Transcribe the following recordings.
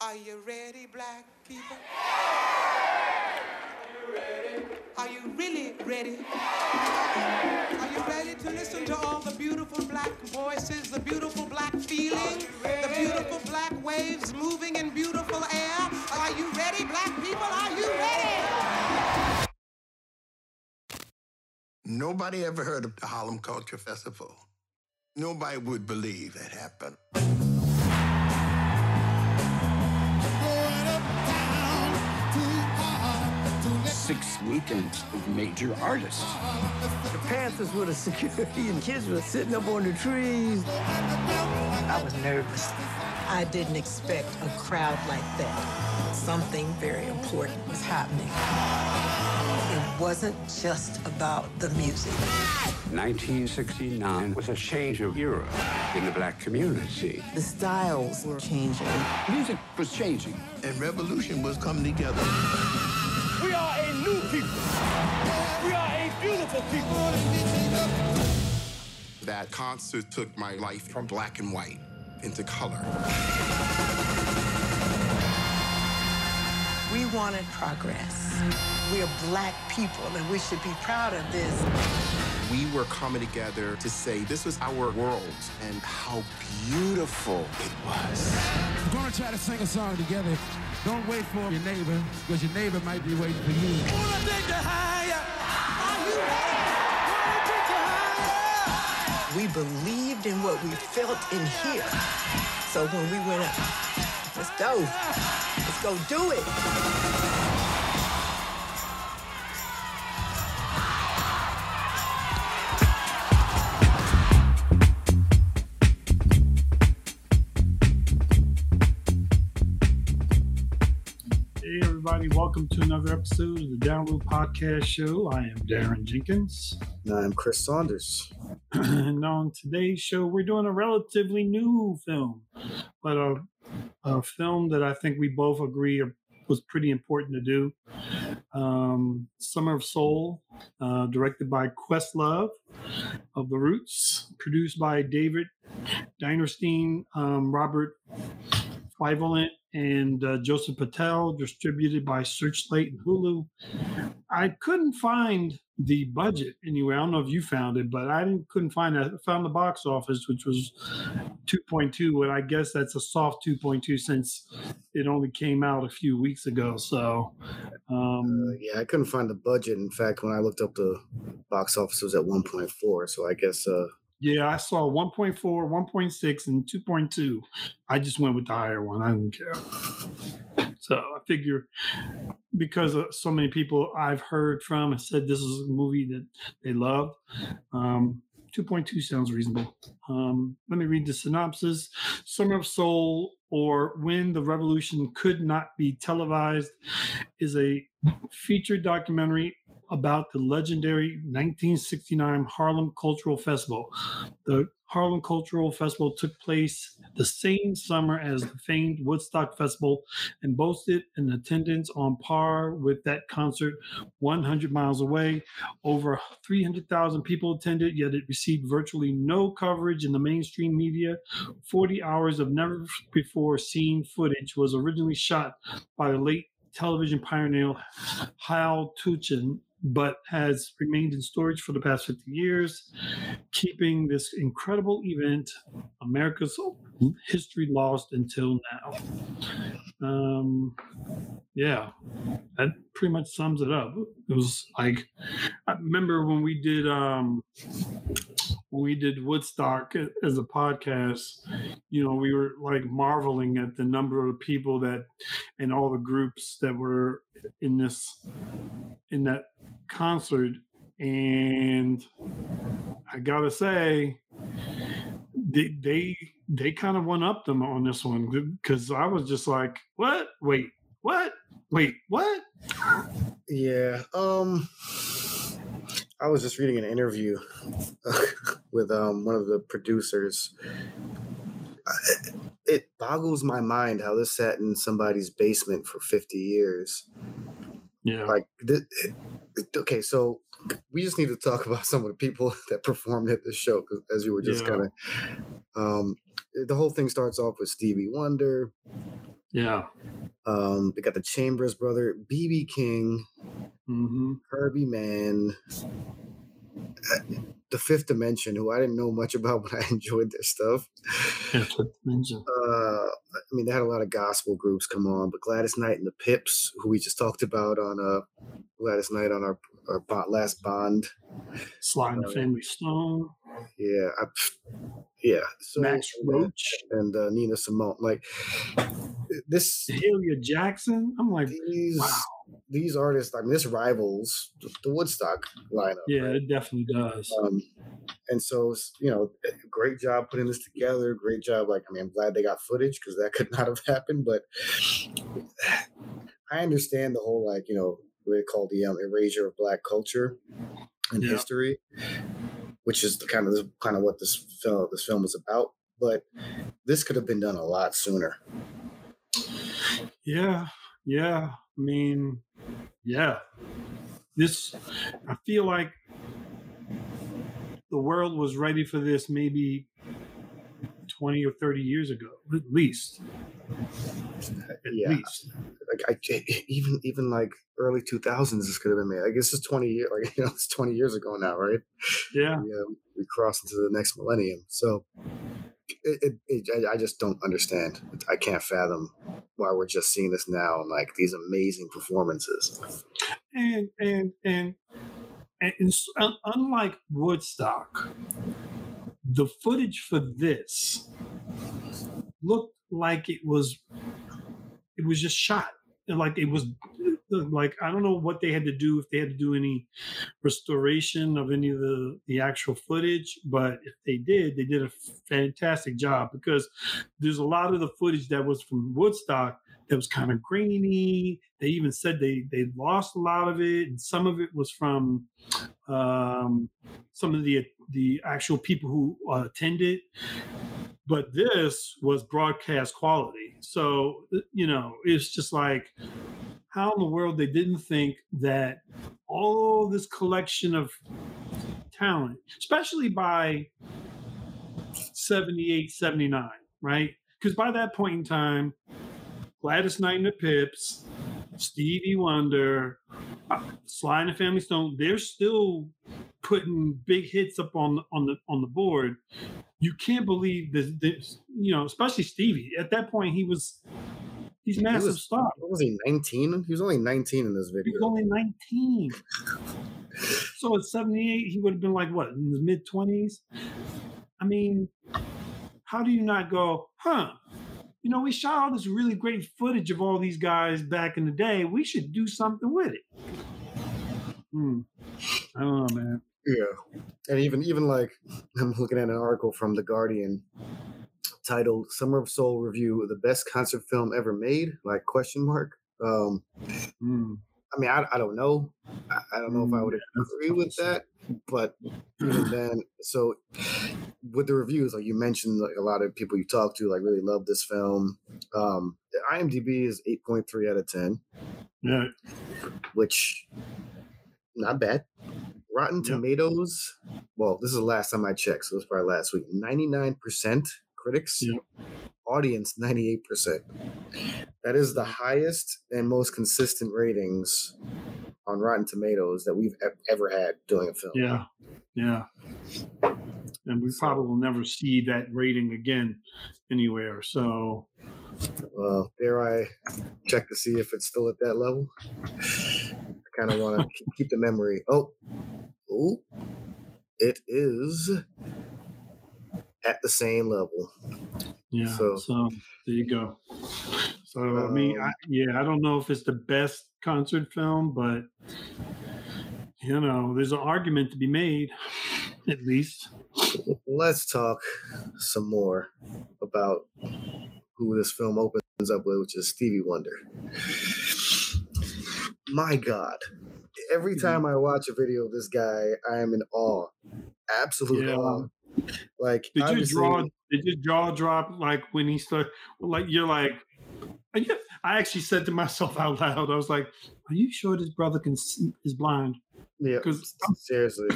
Are you ready, black people? Are you ready? Are you really ready? Are you ready to listen to all the beautiful black voices, the beautiful black feeling, the beautiful black waves moving in beautiful air? Are you ready, black people? Are you ready? Nobody ever heard of the Harlem Culture Festival. Nobody would believe it happened. Six weekends of major artists. The Panthers were the security and kids were sitting up on the trees. I was nervous. I didn't expect a crowd like that. Something very important was happening. It wasn't just about the music. 1969 was a change of era in the black community. The styles were changing. Music was changing. And revolution was coming together. We are a new people. We are a beautiful people. That concert took my life from black and white into color. We wanted progress. We are black people, and we should be proud of this. We were coming together to say this was our world and how beautiful it was. We're gonna try to sing a song together. Don't wait for your neighbor, because your neighbor might be waiting for you. We believed in what we felt in here. So when we went up, let's go. Let's go do it. Everybody, welcome to another episode of the Download Podcast Show. I am Daron Jenkins. And I'm Chris Saunders. and on today's show, we're doing a relatively new film, but a, a film that I think we both agree was pretty important to do. Um, Summer of Soul, uh, directed by Questlove of The Roots, produced by David Dinerstein, um, Robert Fyvolent, and uh, Joseph Patel, distributed by Searchlight and Hulu. I couldn't find the budget anyway. I don't know if you found it, but I couldn't find it. I found the box office, which was 2.2, and I guess that's a soft 2.2 since it only came out a few weeks ago. So, um, Uh, yeah, I couldn't find the budget. In fact, when I looked up the box office, it was at 1.4. So I guess uh, yeah, I saw 1.4, 1.6, and 2.2. I just went with the higher one. I didn't care. So I figure because so many people I've heard from have said this is a movie that they love. Um, 2.2 sounds reasonable. Um, let me read the synopsis. Summer of Soul, or When the Revolution Could Not Be Televised, is a feature documentary about the legendary 1969 Harlem Cultural Festival. The Harlem Cultural Festival took place the same summer as the famed Woodstock Festival and boasted an attendance on par with that concert 100 miles away. Over 300,000 people attended, yet it received virtually no coverage in the mainstream media. 40 hours of never before seen footage was originally shot by the late television pioneer Hal Tulchin, but has remained in storage for the past 50 years, keeping this incredible event, America's hmm? history lost until now. Um, yeah, that pretty much sums it up. It was like, I remember when we did, um, we did Woodstock as a podcast, you know, we were like marveling at the number of people that and all the groups that were in this in that concert and i gotta say they they, they kind of went up them on this one because i was just like what wait what wait what yeah, um, I was just reading an interview with um, one of the producers. It boggles my mind how this sat in somebody's basement for 50 years. yeah Like, okay, so we just need to talk about some of the people that performed at the show as you were just Yeah. kind of um the whole thing starts off with stevie wonder Yeah. Um, they got the Chambers brother, BB King, Mm-hmm. Herbie Mann, uh, the Fifth Dimension, who I didn't know much about, but I enjoyed their stuff. Fifth Dimension. Uh, I mean, they had a lot of gospel groups come on, but Gladys Knight and the Pips, who we just talked about on uh Gladys Knight on our our bo- last Bond. Sly and the Family Stone. Yeah, I, yeah. So Max Roach. and uh, Nina Simone, like this. Mahalia Jackson. I'm like, these wow. These artists. I mean, this rivals the, Woodstock lineup. Yeah, it definitely does. Um, and so you know, great job putting this together. Great job. Like, I mean, I'm glad they got footage because that could not have happened. But I understand the whole like you know what they call the um, erasure of black culture and Yeah. history, which is the kind of kind of what this film this film is about. But this could have been done a lot sooner. Yeah, yeah. I mean, yeah. This, I feel like the world was ready for this maybe 20 or 30 years ago, at least. At Yeah. least. Like I even even like early 2000s, this could have been made. I guess it's 20 years. Like you know, it's 20 years ago now, right? Yeah. we, uh, we cross into the next millennium. So it, it, it, I- just don't understand. I can't fathom why we're just seeing this now and like these amazing performances. And, and, and, and, and unlike Woodstock, the footage for this looked like it was it was just shot like it was like i don't know what they had to do if they had to do any restoration of any of the the actual footage but if they did they did a fantastic job because there's a lot of the footage that was from woodstock that was kind of grainy. They even said they they lost a lot of it and some of it was from um some of the the actual people who uh, attended but this was broadcast quality. So you know it's just like how in the world they didn't think that all this collection of talent especially by 78 79 right? Because by that point in time gladys knight and the pips stevie wonder uh, sly and the family stone they're still putting big hits up on the on the on the board. You can't believe this, this you know especially stevie. At that point he was he's He massive was, star what was he, 19? He was only 19 in this video. he was only 19 so at 78 he would have been like what in his mid 20s i mean how do you not go huh you know we shot all this really great footage of all these guys back in the day we should do something with it hmm. i don't know man Yeah. And even even like I'm looking at an article from The Guardian titled Summer of Soul Review, the best concert film ever made, like question mark. Um Hmm. I mean, I, I don't know. I, I don't know if I Mm, would agree with that, but even then, so with the reviews, like you mentioned, like a lot of people you talk to like really love this film. Um, the IMDb is eight point three out of ten, yeah which not bad. Rotten. Tomatoes. Well, this is the last time I checked, so it was probably last week. Ninety nine percent critics. Audience ninety eight percent. That is the highest and most consistent ratings on Rotten Tomatoes that we've ever had doing a film. Yeah, yeah. And we probably will never see that rating again anywhere. So, Well, dare I check to see if it's still at that level? I kind of want to keep the memory. Oh, oh, it is at the same level. yeah. So, So- there you go. So, I mean, I, Um, yeah, I don't know if it's the best concert film, but you know, there's an argument to be made, at least. Let's talk some more about who this film opens up with, which is Stevie Wonder. My God. Every time I watch a video of this guy, I am in awe. Absolute Yeah. awe. Like, Did you draw? Did your jaw drop like when he started? Like you're like, I actually said to myself out loud, I was like, "Are you sure this brother can is blind?" Yeah, because seriously.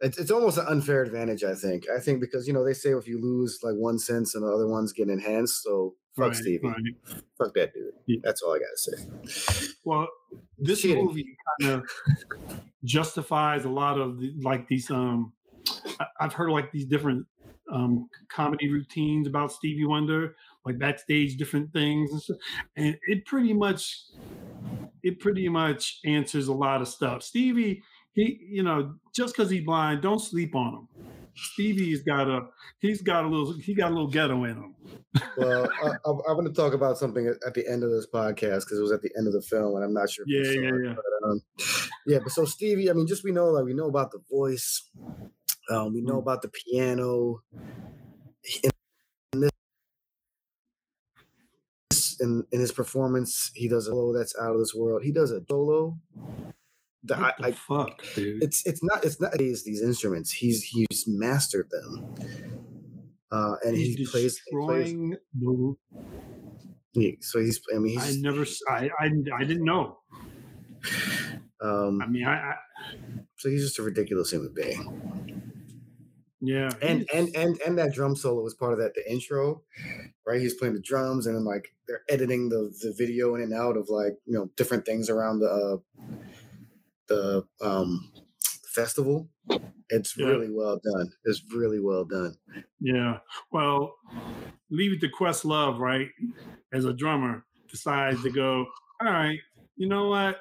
It's, it's almost an unfair advantage, I think. I think because you know they say if you lose like one sense and the other ones get enhanced, so fuck Right, Stevie, right. fuck that dude. That's all I gotta say. Well, this Cheating. movie kind of justifies a lot of the, like these. Um, I've heard like these different um comedy routines about Stevie Wonder, like backstage different things, and, stuff, and it pretty much, it pretty much answers a lot of stuff. Stevie, he, you know, just because he's blind, don't sleep on him. Stevie's got a, he's got a little, he got a little ghetto in him. Well, I, I, I'm going to talk about something at, the end of this podcast because it was at the end of the film, and I'm not sure. If Yeah, yeah, it, yeah. But, um, yeah, but so Stevie, I mean, just we know, like we know about the voice, um, we know about the piano. In, in this, in, in his performance, he does a solo that's out of this world. He does a solo. that What the I fuck, dude? it's it's not it's not these these instruments. He's he's mastered them, uh, and he's he plays. He plays destroying the he- so he's. I mean, I he's. never, s- I, I, I didn't know. Um, I mean, I, I so he's just a ridiculous human being. Yeah, And and and and that drum solo was part of that the intro, right? He's playing the drums, and then like they're editing the the video in and out of like you know different things around the uh, the um festival. It's Yeah. really well done. It's really well done. yeah. Well, leave it to Questlove, right? As a drummer, decides to go. All right, you know what?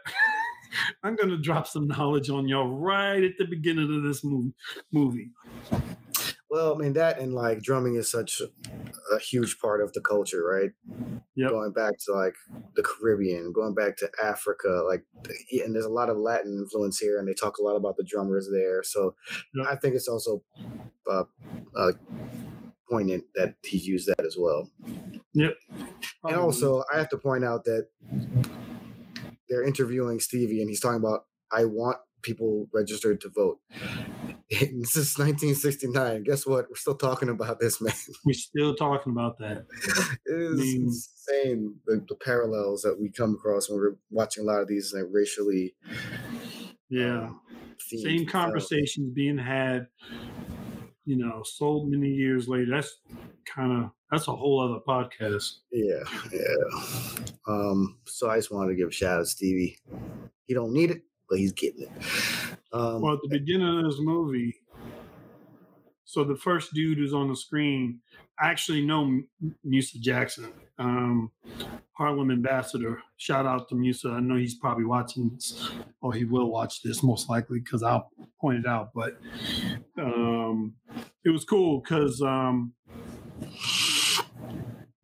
I'm gonna drop some knowledge on y'all right at the beginning of this movie. Movie. Well, I mean that and like drumming is such a huge part of the culture, right? Yep. Going back to like the Caribbean, going back to Africa, like and there's a lot of Latin influence here, and they talk a lot about the drummers there. So Yep. I think it's also uh, uh, poignant that he used that as well. Yep. And also, I have to point out that they're interviewing Stevie, and he's talking about I want people registered to vote. this is 1969. Guess what? We're still talking about this, man. we're still talking about that. It is mean- insane the, the parallels that we come across when we're watching a lot of these like racially Yeah. um, Same conversations being had, you know, so many years later. That's kind of that's a whole other podcast. Yeah, yeah. Um, so I just wanted to give a shout out to Stevie. He don't need it, but he's getting it. Um, Well, at the beginning of this movie, so the first dude who's on the screen, I actually know Musa Jackson, um, Harlem ambassador. Shout out to Musa. I know he's probably watching this, or he will watch this most likely because I'll point it out. But um, it was cool because um,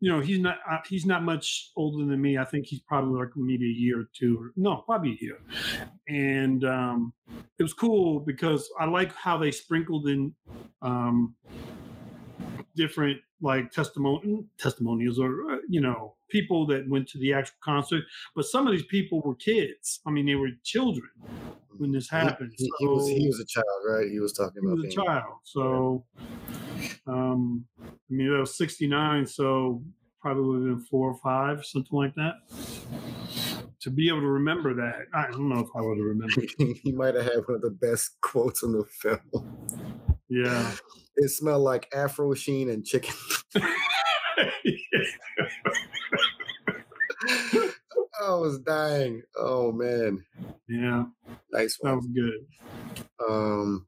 you know he's not uh, he's not much older than me. I think he's probably like maybe a year or two, or no, probably a year. And um, it was cool because I like how they sprinkled in um, different like testimony testimonials or uh, you know people that went to the actual concert. But some of these people were kids. I mean, they were children when this happened. he- he was he was a child, right? He was talking he about was a child. So, um, I mean, that was 69, so probably would have been four or five, something like that. To be able to remember that, I don't know if I would have remembered. he might have had one of the best quotes in the film. Yeah. It smelled like Afro Sheen and chicken. I was dying. Oh man, yeah, nice that one. was good. Um,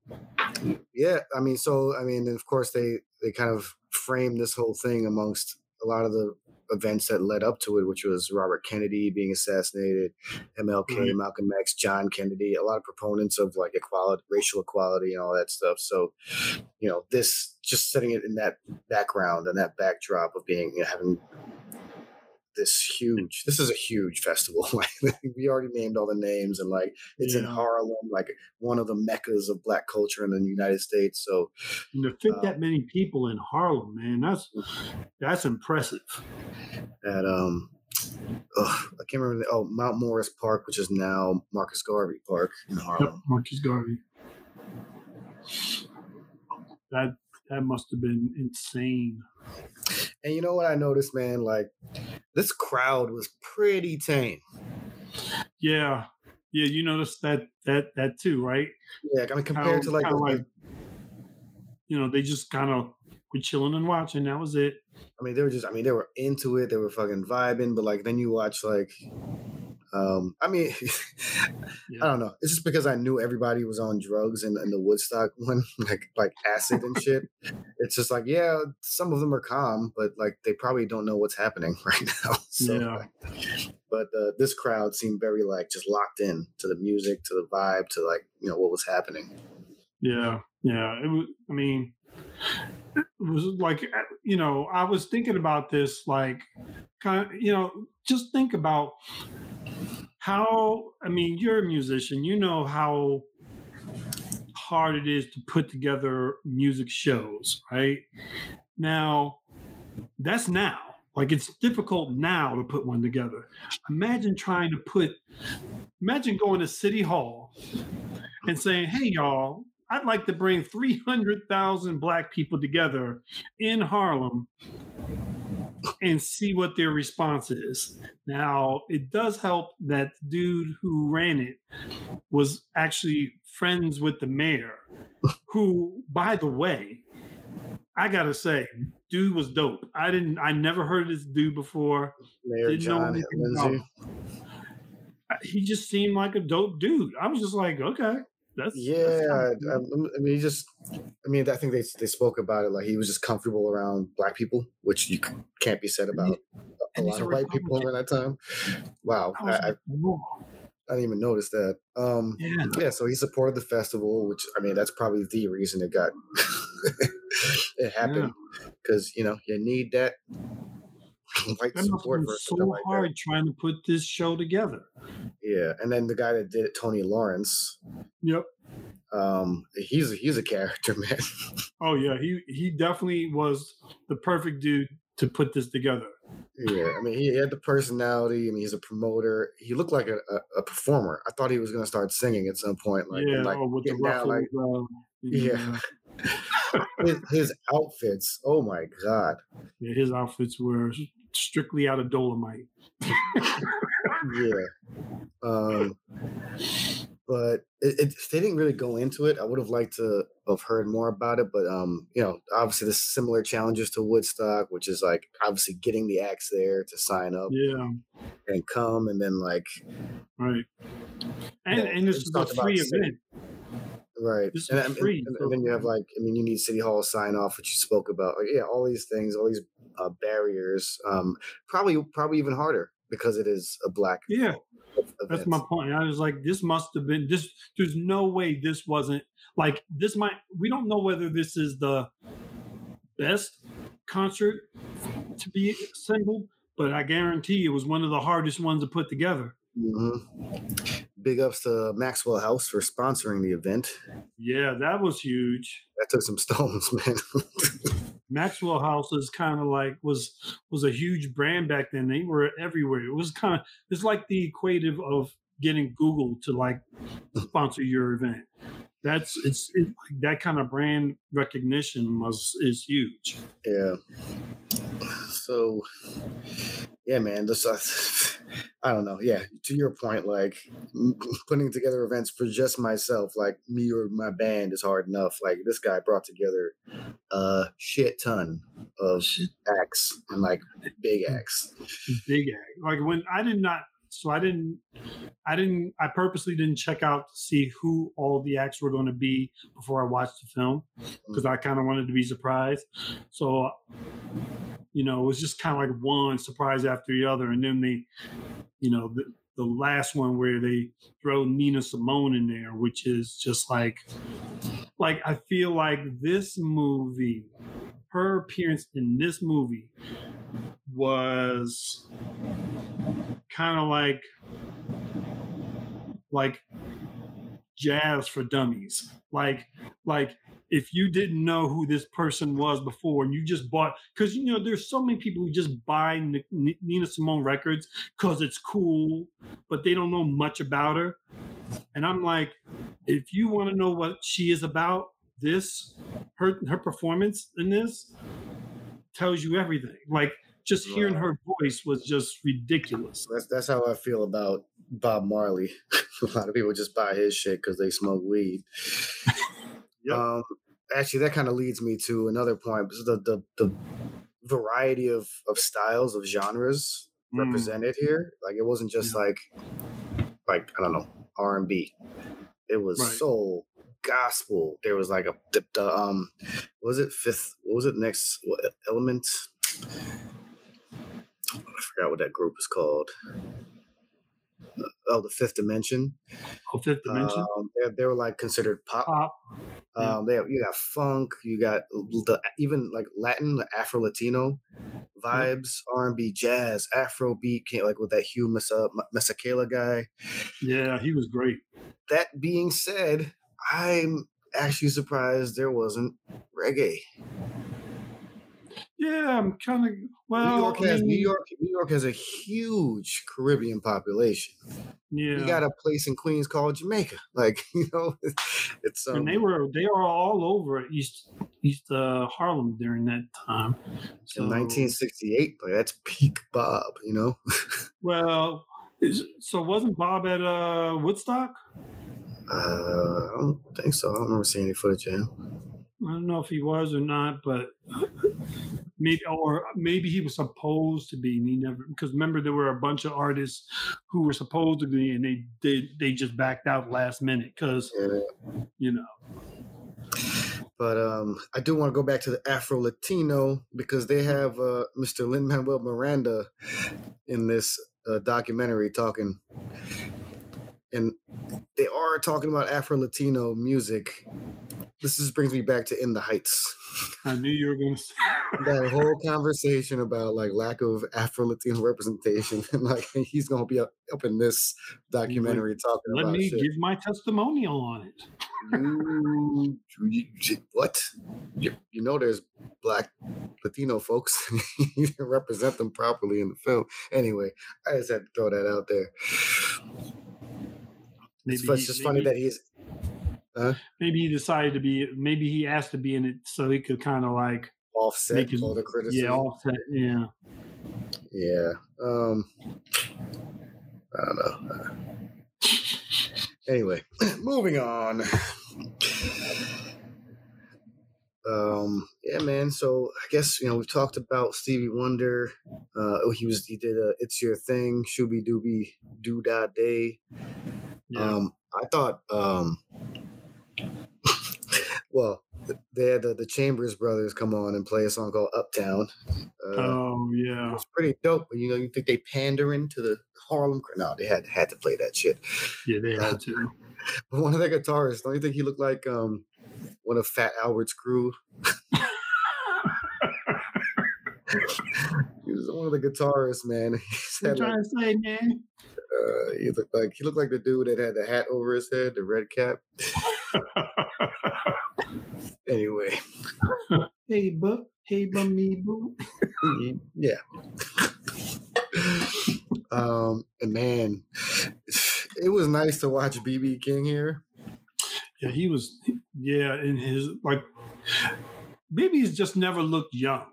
yeah, I mean, so I mean, of course they they kind of framed this whole thing amongst a lot of the events that led up to it, which was Robert Kennedy being assassinated, MLK. Malcolm X, John Kennedy, a lot of proponents of like equality, racial equality, and all that stuff. So, you know, this just setting it in that background and that backdrop of being you know, having this huge this is a huge festival like we already named all the names and like it's in harlem like one of the meccas of black culture in the united states so And to fit Uh, that many people in Harlem, man, that's that's impressive. at um ugh, i can't remember the, oh mount morris park which is now marcus garvey park in Yep, harlem Marcus Garvey. That that must have been insane. And you know what i noticed man like this crowd was pretty tame Yeah, Yeah, you noticed that that that too, right? Yeah, kind of compared to like, the- like you know, they just kind of were chilling and watching. That was it. I mean, they were just, I mean, they were into it. They were fucking vibing. But like, then you watch like, um, I mean, I don't know. It's just because I knew everybody was on drugs in, in the Woodstock one, like like acid and shit. It's just like, yeah, some of them are calm, but like they probably don't know what's happening right now. So, Yeah. like, but uh, this crowd seemed very like just locked in to the music, to the vibe, to like you know what was happening. Yeah, yeah. It was. I mean, it was like uh, you know, I was thinking about this, like, kind of, you know, just think about how. I mean, you're a musician. You know how hard it is to put together music shows, right? Now, that's now. Like it's difficult now to put one together. Imagine trying to put. Imagine going to City Hall and saying, "Hey, y'all, I'd like to bring 300,000 black people together in Harlem and see what their response is. Now, it does help that the dude who ran it was actually friends with the mayor, who, by the way, I gotta say, dude was dope. I didn't, I never heard of this dude before. Mayor Didn't John about Lindsay. He just seemed like a dope dude. I was just like, okay, that's Yeah, I, I I mean, he just. I mean, I think they they spoke about it like he was just comfortable around black people, which you can't be said about a lot of white people around that time. Wow, I I, I, like, whoa. I didn't even notice that. Um, Yeah. yeah, so he supported the festival, which I mean, that's probably the reason it got it happened because you know you need that must have support for so like that. hard trying to put this show together. Yeah, and then the guy that did it, Tony Lawrence. Yep. Um, he's he's a character, man. Oh yeah, he he definitely was the perfect dude to put this together. Yeah, I mean, he had the personality. I mean, he's a promoter. He looked like a, a, a performer. I thought he was gonna start singing at some point, like, yeah, like oh, with the ruffles. like uh, yeah. his, his outfits. Oh my god. yeah, his outfits were strictly out of Dolomite. Yeah. Um, but it, it, they didn't really go into it. I would have liked to have heard more about it, but um, you know, obviously there's similar challenges to Woodstock, which is like obviously getting the acts there to sign up Yeah, and come, and then like right. And Yeah, and this it's is a free city. Right. And, and- and- then you have like, I mean, you need City Hall sign off, which you spoke about. Like, yeah, all these things, all these uh, barriers. Um, probably, probably even harder because it is a black. Yeah, event. that's my point. I was like, this must have been this. There's no way this wasn't like this. Might we don't know whether this is the best concert to be assembled, but I guarantee it was one of the hardest ones to put together. hmm Big ups to Maxwell House for sponsoring the event. Yeah, that was huge. That took some stones, man. Maxwell House is kind of like was was a huge brand back then. They were everywhere. It was kind of it's like the equative of getting Google to like sponsor your event. That's it's it, like that kind of brand recognition was is huge. yeah. So, yeah, man. This, uh, I don't know. Yeah, to your point, like putting together events for just myself, like me or my band, is hard enough. Like this guy brought together a shit ton of acts and like big acts. Big act. Like when I did not so I didn't I didn't I purposely didn't check out to see who all the acts were going to be before I watched the film because I kind of wanted to be surprised. So you know, it was just kind of like one surprise after the other and then they you know, the, the last one where they throw Nina Simone in there, which is just like like I feel like this movie her appearance in this movie was kind of like like jazz for dummies. Like like if you didn't know who this person was before and you just bought because you know there's so many people who just buy N- N- nina simone records because it's cool but they don't know much about her. And i'm like if you want to know what she is about this her her performance in this tells you everything. Like just hearing her voice was just ridiculous That's that's how I feel about Bob Marley. a lot of people just buy his shit because they smoke weed. Um, actually, that kind of leads me to another point. The the the variety of of styles of genres Mm. represented here. Like it wasn't just like like I don't know R and B. It was Right. soul, gospel. There was like a the, the um, was it fifth? What was it next? What element? I forgot what that group is called. Oh, the Fifth Dimension. Oh, Fifth Dimension. Um, they, they were like considered pop. Pop. yeah. Um, they you got funk, you got the even like Latin, the Afro Latino vibes, R and B, jazz, Afro beat, came, like with that Hugh Mesa, Masekela guy. Yeah, he was great. That being said, I'm actually surprised there wasn't reggae. Yeah, I'm kind of well. New York I has New York. New York has a huge Caribbean population. Yeah, You got a place in Queens called Jamaica. Like you know, it's um, and they were they were all over East East uh, Harlem during that time. So, in 1968. Like that's peak Bob. You know. Well, is, so wasn't Bob at uh, Woodstock? Uh, I don't think so. I don't remember seeing any footage of him. I don't know if he was or not, but maybe or maybe he was supposed to be, and he never. Because remember, there were a bunch of artists who were supposed to be, and they they they just backed out last minute because Yeah. you know. But um, I do want to go back to the Afro Latino because they have uh, Mr. Lin Manuel Miranda in this uh, documentary talking, and they are talking about Afro Latino music. This just brings me back to In the Heights. I knew you were going to. that whole conversation about like lack of Afro Latino representation, and like he's gonna be up, up in this documentary talking Let about me shit. give my testimonial on it. you, you- you- what? You, you know, there's black Latino folks. you didn't represent them properly in the film. Anyway, I just had to throw that out there. Maybe it's, it's just funny that he's. Huh? Maybe he decided to be. Maybe he asked to be in it so he could kind of like offset his all the criticism. Yeah, offset. Yeah. Yeah. Um. I don't know. Uh, Anyway, moving on. Um. Yeah, man. So I guess you know we've talked about Stevie Wonder. Uh, oh, he was he did a "It's Your Thing" Shooby Dooby Doo Da Day. Yeah. Um. I thought. Um. well, they had the, the Chambers brothers come on and play a song called "Uptown." Uh, oh yeah. it's pretty dope. But you know, you think they pandering to the Harlem? No, they had had to play that shit. Yeah, they had to. But one of the guitarists, don't you think he looked like um one of Fat Albert's crew? he was one of the guitarists, man. He's had you like, trying to say, man? uh, he looked like he looked like the dude that had the hat over his head, the red cap. Anyway, hey, bu, hey, bummy, boo. yeah. um, and man, it was nice to watch BB King here. Yeah, he was. Yeah, in his like, maybe he's just never looked young,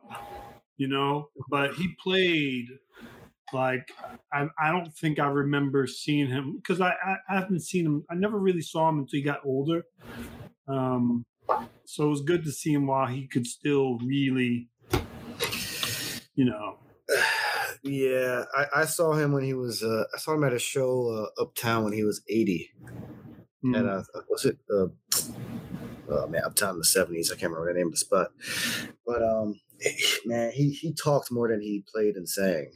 you know. But he played like I, I don't think I remember seeing him because I, I I haven't seen him. I never really saw him until he got older. Um, so it was good to see him while he could still really, you know. Yeah, I, I saw him when he was. Uh, I saw him at a show uh, uptown when he was eighty. mm, And uh, was it? Uh, oh man, uptown in the seventies. I can't remember the name of the spot. But um, man, he he talked more than he played and sang,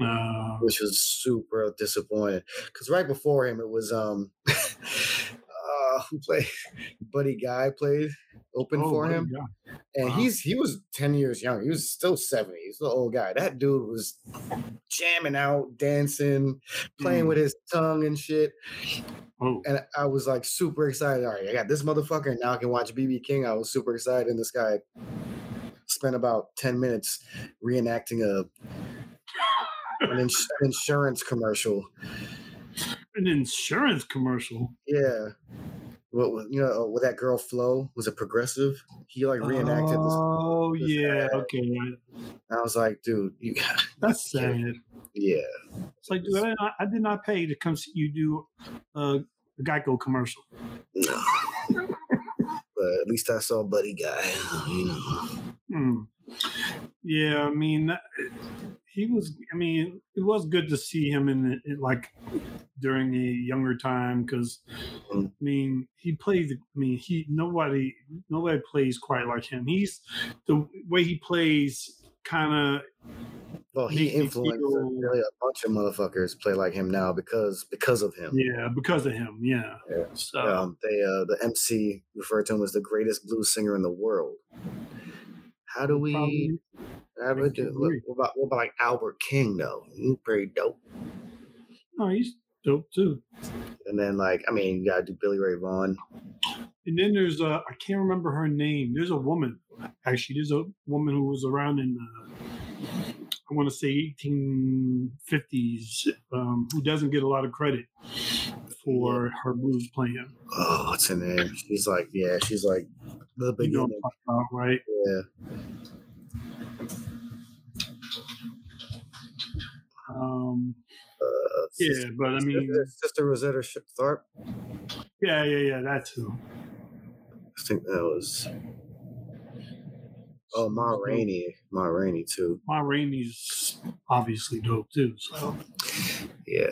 uh, which was super disappointing. Because right before him, it was um, uh, who played? Buddy Guy played open oh, for him. guy. And Wow. he's he was 10 years younger. He was still 70. He's the old guy. That dude was jamming out, dancing, playing Mm. with his tongue and shit. Oh, And I was like super excited. All right, I got this motherfucker, and now I can watch BB King. I was super excited. And this guy spent about 10 minutes reenacting a an, ins- an insurance commercial. an insurance commercial. Yeah. What you know with that girl Flo was a progressive. He like reenacted this. Oh this yeah, ad. okay. I was like, dude, you got That's sad. Yeah. It's like, dude, I, did not- I did not pay to come see you do a Geico commercial. No. but at least I saw Buddy Guy. You know. Hmm. Yeah, I mean, he was. I mean, it was good to see him in, in like during a younger time because I mean, he plays. I mean, he nobody nobody plays quite like him. He's the way he plays, kind of. Well, he influenced really a bunch of motherfuckers play like him now because because of him. Yeah, because of him. Yeah. Yeah. So Um, they uh, the MC referred to him as the greatest blues singer in the world. How do we? probably- How do we do, what, what about what about like Albert King though? He's pretty dope. no, he's dope too. And then like I mean, you gotta do Billy Ray Vaughan. And then there's a I can't remember her name. There's a woman actually. There's a woman who was around in uh, I want to say 1850s um, who doesn't get a lot of credit for her blues playing. Oh, what's her name? She's like yeah, she's like the You know beginning. I'm talking about, right? Yeah. Um, Uh, yeah, but I mean, Sister Rosetta Tharpe. yeah, yeah, yeah. That's who. I think that was. Oh, Ma Rainey. Ma Rainey too. Ma Rainey's obviously dope too. So Yeah.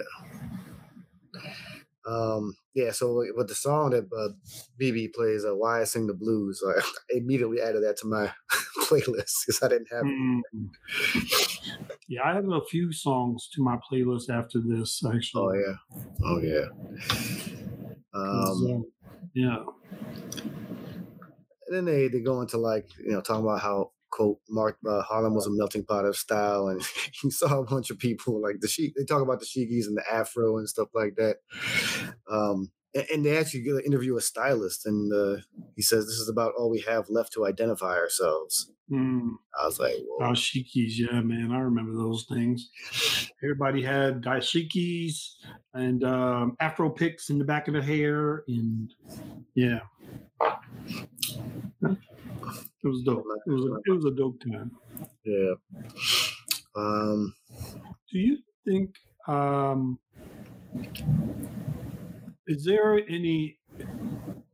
Um. Yeah. So with the song that uh, BB plays, uh, "Why I Sing the Blues," I immediately added that to my playlist because I didn't have. Mm. yeah, I have a few songs to my playlist after this actually. Oh yeah. Oh yeah. Um. uh, yeah. And then they they go into like you know talking about how quote Mark uh, Harlem was a melting pot of style, and you saw a bunch of people like the sheik. They talk about the Sheikies and the Afro and stuff like that. Um, and, and they actually get to interview a stylist, and uh, he says this is about all we have left to identify ourselves. Mm. I was like, whoa. Dashikis, yeah, man, I remember those things. Everybody had dashikis and um, Afro picks in the back of the hair, and yeah, it was dope. It was a, it was a dope time. yeah. Um, Do you think? Um, is there any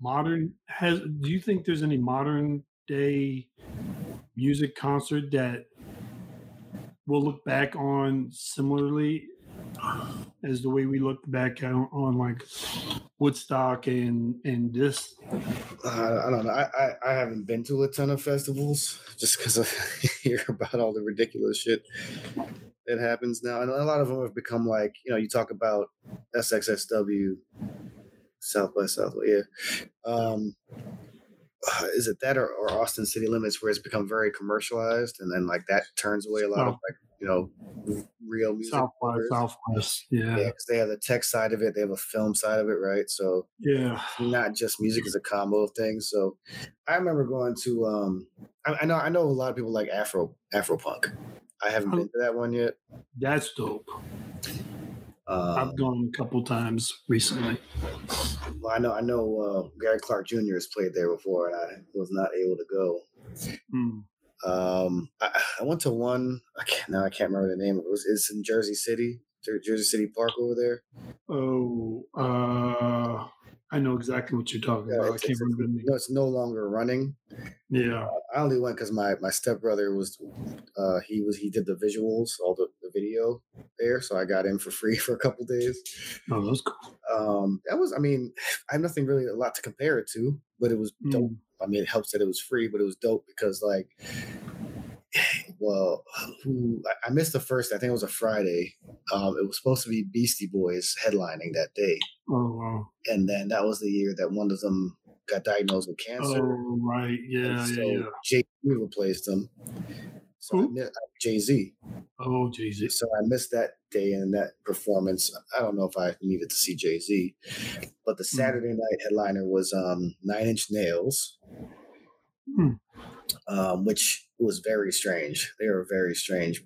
modern? Has do you think there's any modern day music concert that we'll look back on similarly as the way we look back on, on like Woodstock and and this? I, I don't know. I, I I haven't been to a ton of festivals just because I hear about all the ridiculous shit that happens now, and a lot of them have become like you know you talk about SXSW, South by Southwest, yeah. Um, is it that or, or Austin City Limits where it's become very commercialized, and then like that turns away a lot of like you know real music. South by lovers. Southwest, yeah, Yeah, they have the tech side of it, they have a film side of it, right? So yeah. not just music is a combo of things. So I remember going to um I, I know I know a lot of people like Afro Afro punk. I haven't been to that one yet. That's dope. Um, I've gone a couple times recently. well, I know I know uh, Gary Clark Jr. has played there before, and I was not able to go. Mm. Um, I, I went to one. I can't now. I can't remember the name. It was it's in Jersey City, Jersey City Park over there. Oh, uh, I know exactly what you're talking Yeah, about. I it's, can't it's, remember the name. no, it's no longer running. Yeah. I only went because my my stepbrother was uh he was he did the visuals, all the, the video there, so I got in for free for a couple days. Oh, that was cool. Um, that was I mean I have nothing really a lot to compare it to, but it was dope. Mm. I mean, it helps that it was free, but it was dope because like, well, who I- missed the first. I think it was a Friday. Um, it was supposed to be Beastie Boys headlining that day, Oh, wow. and then that was the year that one of them got diagnosed with cancer. Oh, right. Yeah, and yeah, so yeah. Jay Z replaced them. So Jay Z. Oh, Jesus. So I missed that day and that performance. I don't know if I needed to see Jay Z, but the Hmm. Saturday night headliner was um, Nine Inch Nails, Hmm. um, which was very strange. They were very strange.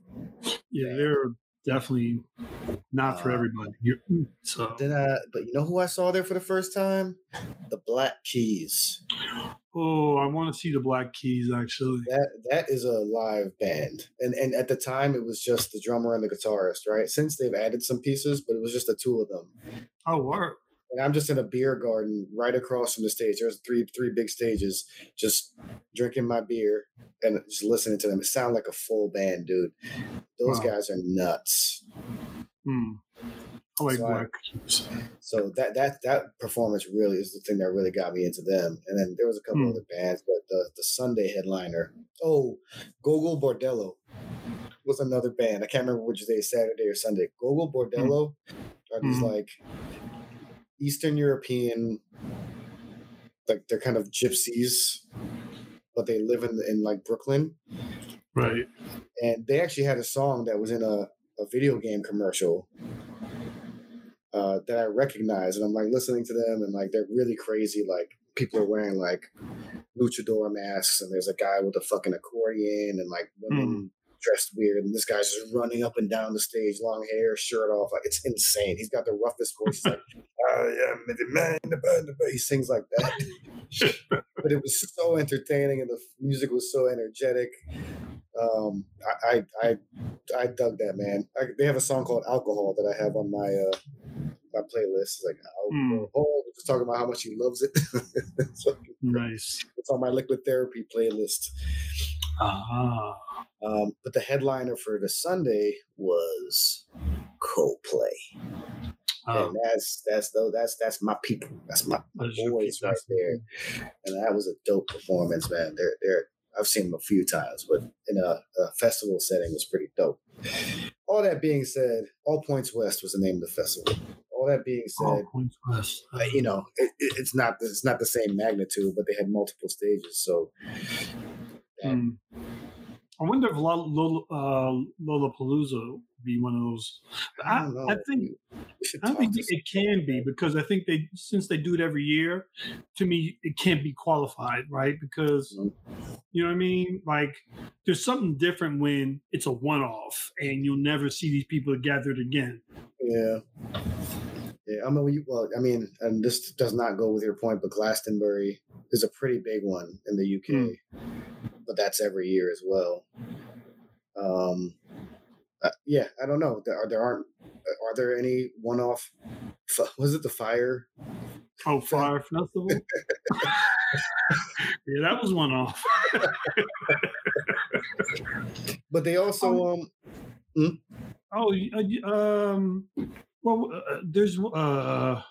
Yeah, they're definitely not for Uh, everybody. You- So Then I, but you know who I saw there for the first time? The Black Keys. oh, I want to see the Black Keys actually. That that is a live band, and and at the time it was just the drummer and the guitarist, right? Since they've added some pieces, but it was just the two of them. Oh, work. And I'm just in a beer garden right across from the stage. There's three three big stages, just drinking my beer and just listening to them. It sounded like a full band, dude. Those Wow. guys are nuts. Hmm. I like So I- So that that that performance really is the thing that really got me into them. And then there was a couple Hmm. other bands, but the the Sunday headliner, oh, Gogol Bordello was another band. I can't remember which day, Saturday or Sunday. Gogol Bordello are these Mhm. like Eastern European, like they're kind of gypsies, but they live in in like Brooklyn. Right. And they actually had a song that was in a, a video game commercial uh, that I recognize, and I'm like listening to them, and like they're really crazy. Like people are wearing like luchador masks, and there's a guy with a fucking accordion, and like women dressed weird, and this guy's just running up and down the stage, long hair, shirt off. Like it's insane. He's got the roughest voice. He's like, I am the man, the the band." He sings like that. but it was so entertaining, and the music was so energetic. Um, I I I, I dug that man. I, they have a song called "Alcohol" that I have on my uh my playlist. It's like alcohol, just talking about how much he loves it. it's, like- Nice. it's on my liquid therapy playlist. Ah. Um, but the headliner for the Sunday was Coldplay, Oh, and that's that's though that's that's my people. That's my, my boys right there. And that was a dope performance, man. They're they're I've seen them a few times, but in a, a festival setting was pretty dope. All that being said, All Points West was the name of the festival. All that being said, uh, you know, it, it- it's not it's not the same magnitude, but they had multiple stages. So Hmm. I wonder if Lola, Lola, uh, Lollapalooza would be one of those. I I. I think I think it can be because I think they since they do it every year, to me it can't be qualified, right? Because Mhm. you know what I mean. Like there's something different when it's a one-off and you'll never see these people gathered again. Yeah. Yeah, I mean, well, I mean, and this does not go with your point, but Glastonbury is a pretty big one in the UK, but that's every year as well. Um, uh, yeah, I don't know. There are there aren't are there any one off? Was it the Fyre? Oh, Fyre Festival. yeah, that was one off. But they also um Oh, y- uh, y- um, well, uh, there's uh,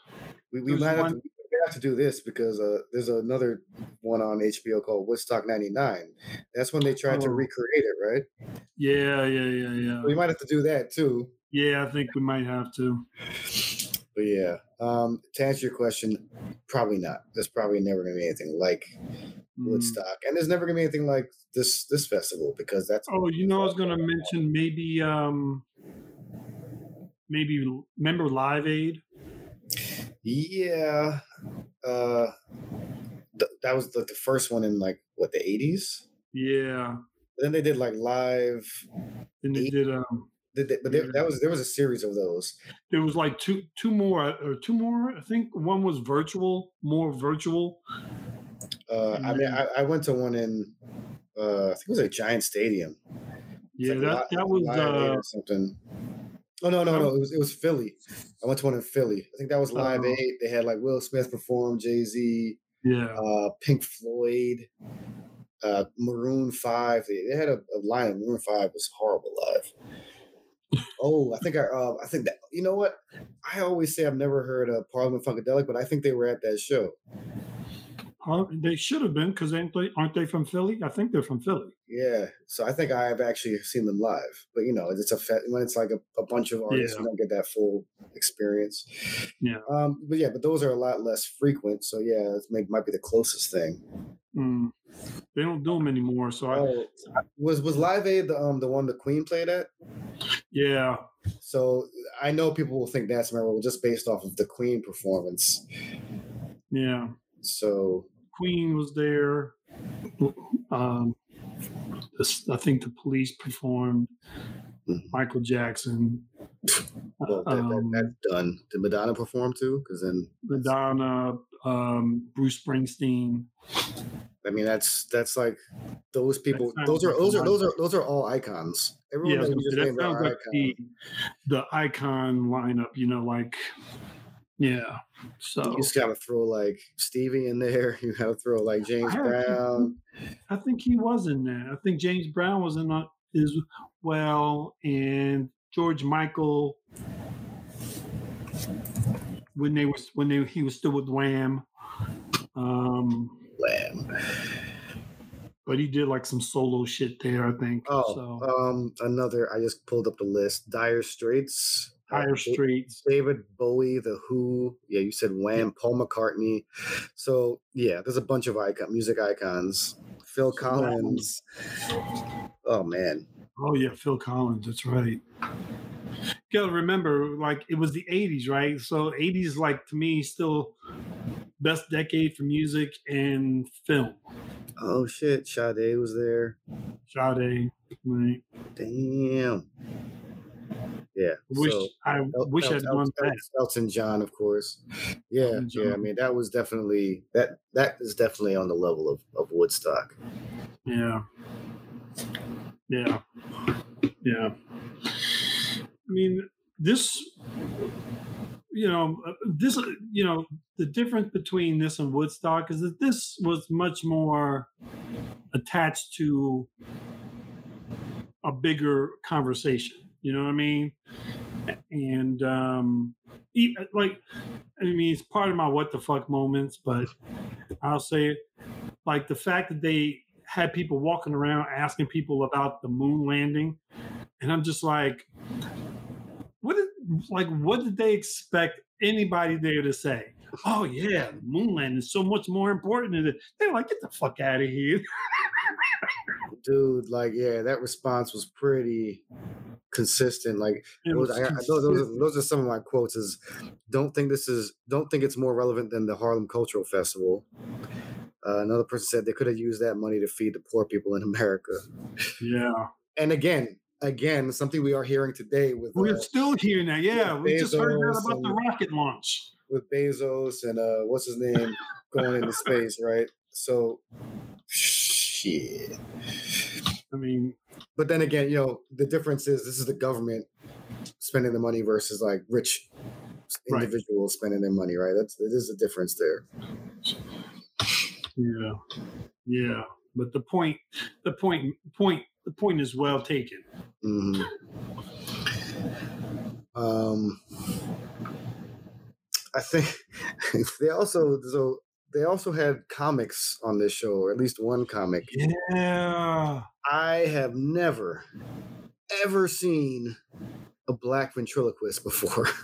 we, we There's might have to, we have to do this because uh there's another one on HBO called Woodstock '99. That's when they tried to Oh. recreate it, right? yeah, yeah, yeah, yeah, We might have to do that too. yeah. I think we might have to. But yeah, um, to answer your question, probably not. There's probably never gonna be anything like Mm. Woodstock, and there's never gonna be anything like this this festival because that's Oh, you know, I was going to mention maybe, um, maybe remember Live Aid. yeah. Uh, th- that was the, the first one in like what the 80s. Yeah, Then they did like live. and they Eight- did. Um, Did they, but there, that was there was a series of those. there was like two, two more or two more. I think one was virtual, more virtual. Uh, I mean, I, I went to one in uh, I think it was a giant stadium. Yeah, like that that was. Uh, something. Oh no, no, no! It was it was Philly. I went to one in Philly. I think that was Live Oh. Aid. They had like Will Smith perform, Jay Z, yeah, uh, Pink Floyd, uh, Maroon Five. They, they had a, a line. Maroon Five was horrible live. oh, I think I uh, I think that you know what? I always say I've never heard of Parliament Funkadelic, but I think they were at that show. Huh? they should have been because aren't they, aren't they from Philly? I think they're from Philly. Yeah, so I think I have actually seen them live, but you know, it's a fe- when it's like a, a bunch of artists, Yeah. you don't get that full experience. Yeah. Um, but yeah, but those are a lot less frequent. So yeah, it may, might be the closest thing. Mm. They don't do them anymore. So I, Oh, was was Live Aid the um the one the Queen played at? yeah, So I know people will think that's memorable just based off of the Queen performance. yeah. So Queen was there. Um, I think the police performed. Michael Jackson. Well, that, that, um, that's done. Did Madonna perform too? Because then, Madonna, um, Bruce Springsteen. I mean, that's that's like those people. Those are those are those are those are all icons. Everyone Yeah, that just that named sounds like icons. the, the icon lineup. You know, like yeah. So You just gotta throw like Stevie in there. You gotta throw like James I Brown. I think he was in there. I think James Brown was in as well, and George Michael when they was when they he was still with Wham. Um, Wham. but he did like some solo shit there. I think. Oh, so um, another. I just pulled up the list. Dire Straits. Uh, Higher Da- Streets. David Bowie, The Who. Yeah, you said Wham. Paul McCartney. So yeah, there's a bunch of icon music icons. Phil Collins. Oh man. Oh yeah, Phil Collins. That's right. You gotta remember, like it was the '80s, right? So '80s, like to me, still best decade for music and film. Oh shit, Sade was there. Sade, right? Damn. Yeah. Wish so- I El- wish El- I'd El- gone back. Elton John, of course. Yeah, yeah. I mean, that was definitely that. That is definitely on the level of, of Woodstock. Yeah. Yeah. Yeah. I mean, this, you know, uh, this, you know, the difference between this and Woodstock is that this was much more attached to a bigger conversation. You know what I mean? And, um, like, I mean, it's part of my what the fuck moments, but I'll say it like the fact that they had people walking around asking people about the moon landing and i'm just like what did like what did they expect anybody there to say? Oh yeah the moon landing is so much more important than it they're like get the fuck out of here. Dude, like, yeah, that response was pretty consistent. Like, those, I, I- those, those, are, those are some of my quotes. Is don't think this is don't think it's more relevant than the Harlem Cultural Festival. Uh, another person said they could have used that money to feed the poor people in America. yeah And again, again, something we are hearing today with we're uh, still hearing that yeah we just heard about the rocket launch with Bezos and uh, what's his name going into space, right? So, shit. I mean But then again, you know, the difference is this is the government spending the money versus like rich Right. individuals spending their money, right? That's it is a difference there. yeah yeah but the point the point point the point is well taken hmm Um, I think they also so they also had comics on this show, or at least one comic. yeah I have never ever seen a black ventriloquist before.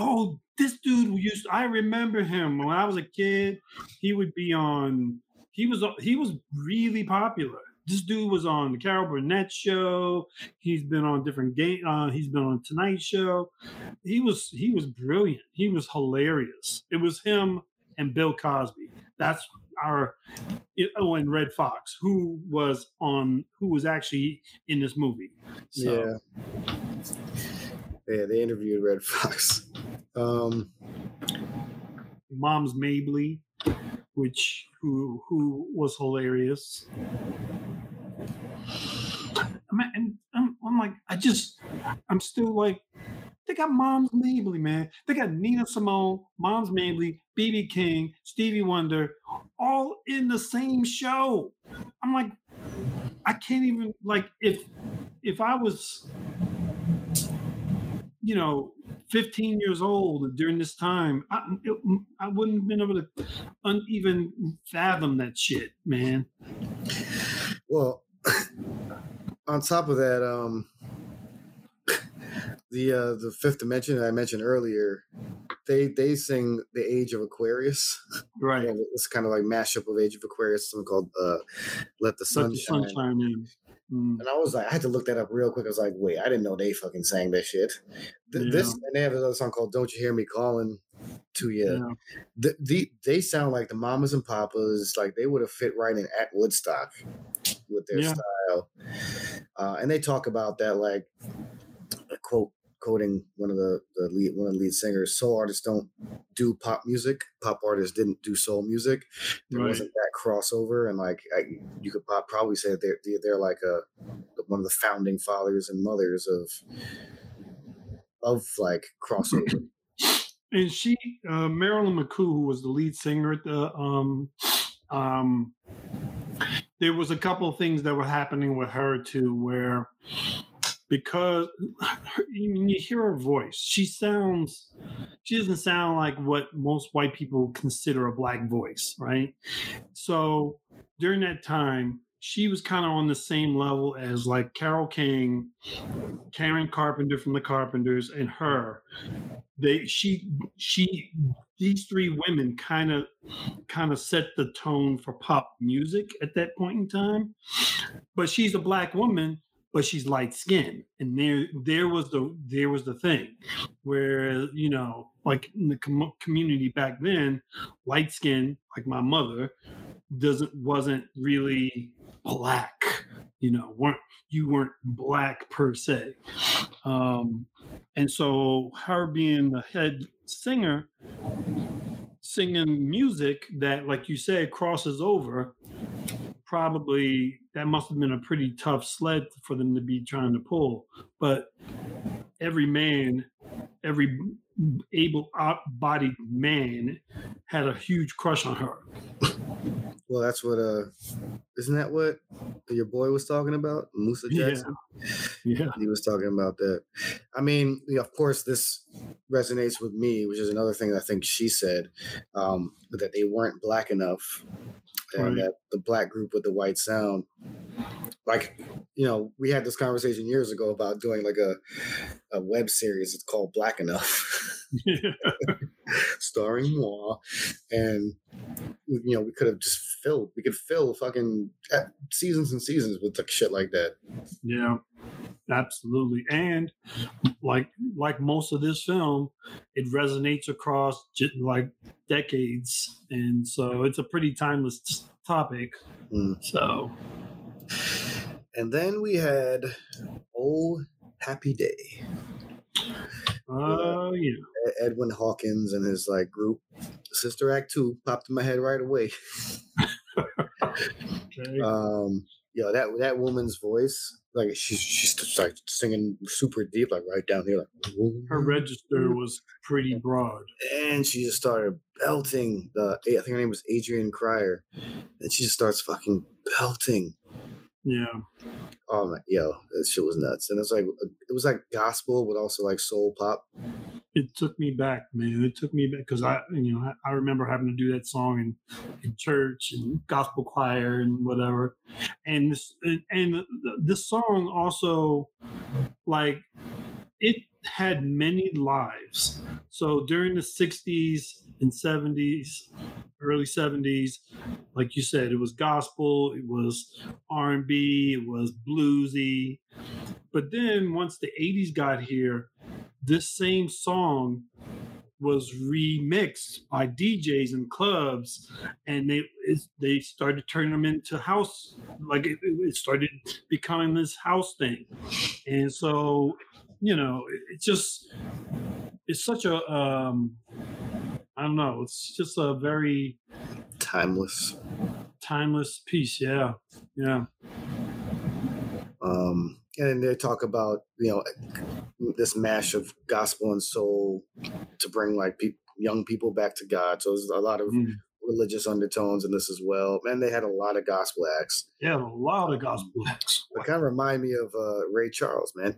Oh, this dude used. I remember him when I was a kid. He would be on. He was. He was really popular. This dude was on the Carol Burnett show. He's been on different game. Uh, he's been on Tonight Show. He was. He was brilliant. He was hilarious. It was him and Bill Cosby. That's our. Oh, and Redd Foxx, who was on, who was actually in this movie. So, Yeah. Yeah, they interviewed Redd Foxx. Um, Moms Mabley, which who who was hilarious. I mean, and I'm, I'm like, I just, I'm still like, they got Moms Mabley, man. They got Nina Simone, Moms Mabley, BB King, Stevie Wonder, all in the same show. I'm like, I can't even like if if I was, you know, 15 years old during this time, I, it- I wouldn't have been able to un, even fathom that shit, man. well, on top of that, um, the uh, the fifth dimension that I mentioned earlier, they they sing the Age of Aquarius. Right. Yeah, it's kind of like mashup of Age of Aquarius, something called uh, "Let the Sun Shine." Mm. And I was like, I had to look that up real quick. I was like, wait, I didn't know they fucking sang that shit. Th- This and they have another song called "Don't You Hear Me Calling" to you. Yeah. The, the they sound like the mamas and papas, like they would have fit right in at Woodstock. with their Yeah. style. Uh, and they talk about that, like quote quoting one of the, the lead one of the lead singers. Soul artists don't do pop music. Pop artists didn't do soul music. There Right. wasn't that crossover, and like I, you could probably say that they're they're- they're like a one of the founding fathers and mothers of of like crossover. and she uh, Marilyn McCoo, who was the lead singer at the um um there was a couple of things that were happening with her too where because you hear her voice she sounds she doesn't sound like what most white people consider a black voice right? So during that time she was kind of on the same level as like carol king karen carpenter from the carpenters and her. They she she these three women kind of kind of set the tone for pop music at that point in time. But she's a black woman but she's light skinned and there there was the there was the thing where you know like in the com- community back then light skin like my mother doesn't wasn't really black you know weren't you weren't black per se. Um and so her being the head singer singing music that like you said crosses over probably that must have been a pretty tough sled for them to be trying to pull. But every man every able-bodied man had a huge crush on her well, that's what uh, isn't that what your boy was talking about, Musa Jackson? yeah he was talking about that. I mean, yeah, of course, this resonates with me, which is another thing I think she said um, that they weren't black enough, and Right. that the black group with the white sound, like you know, we had this conversation years ago about doing like a a web series. It's called Black Enough, starring moi, and we- you know, we could have just filled. We could fill fucking uh, seasons and seasons with like shit like that. Yeah, absolutely. And like like most of this film, it resonates across like decades, and so it's a pretty timeless topic. Mm. So And then we had Oh Happy Day. Oh yeah. Edwin Hawkins and his like group. Sister Act 2 popped in my head right away. Okay. Um yo, that that woman's voice, like she's she's just like singing super deep, like right down here, like Her register was pretty broad. and she just started belting the I think her name was Adrian Crier, And she just starts fucking belting. Yeah. Oh my yo, that shit was nuts. And it's like uh, it was like gospel, but also like soul pop. It took me back, man. It took me back because I, you know, I, I remember having to do that song in, in church and gospel choir and whatever. And this, and, and uh, this song also, like, it had many lives. So during the '60s and '70s, early '70s, like you said, it was gospel, it was R&B, it was bluesy. But then once the '80s got here, this same song was remixed by DJs and clubs, and they they started turning them into house. Like it, it started becoming this house thing, and so you know it's just it's such a um, I don't know. It's just a very Timeless. timeless piece. Yeah, yeah. Um, and they talk about you know this mash of gospel and soul to bring like young people back to God. So there's a lot of Mm. religious undertones in this as well. And they had a lot of gospel acts. Yeah, a lot of gospel acts. It kind of remind me of uh, Ray Charles, man.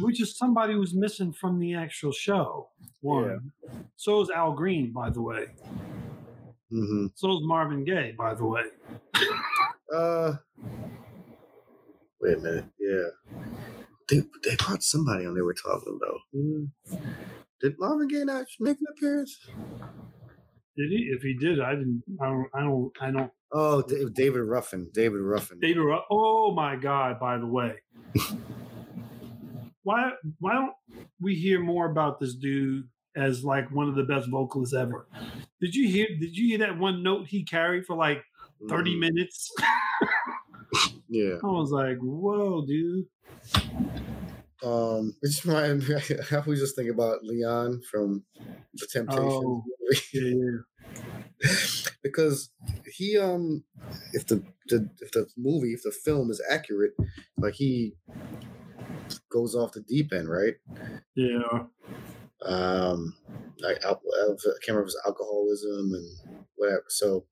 Which is somebody who's missing from the actual show. One. So is Al Green, by the way. hmm So is Marvin Gaye, by the way. Uh, wait a minute. Yeah, they they brought somebody on. They were talking about. Hmm. Did Marvin Gaye not make an appearance? Did he? If he did, I didn't. I don't. I don't. I don't. Oh, David Ruffin. David Ruffin. David. Ru- Oh my God! By the way, why why don't we hear more about this dude as like one of the best vocalists ever? Did you hear? Did you hear that one note he carried for like 30 Mhm. minutes. Yeah. I was like, whoa, dude. Um, it just reminded me. I was just thinking about Leon from the Temptations Oh. Yeah. because he um if the, the if the movie if the film is accurate like he goes off the deep end right Yeah. um like al- I can't remember alcoholism and whatever so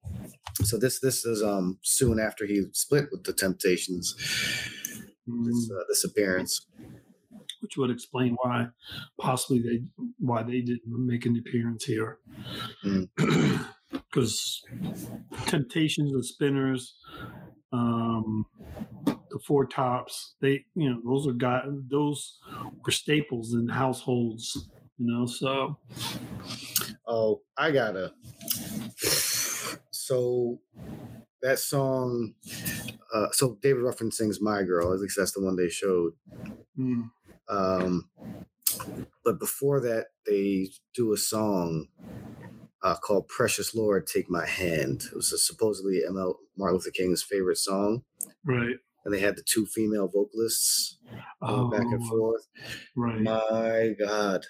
so this this is um soon after he split with the Temptations this Mm, uh, this appearance which would explain why possibly they why they didn't make an appearance here. Mm. Because Temptations, the Spinners, um, the Four Tops, they you know those are got those were staples in households. You know, so Oh, I gotta. So that song, uh, so David Ruffin sings "My Girl." At least that's the one they showed. mm, Um, but before that, they do a song uh, called "Precious Lord, Take My Hand." It was supposedly ML Martin Luther King's favorite song, right. and they had the two female vocalists going back and Oh, forth. Right. My God.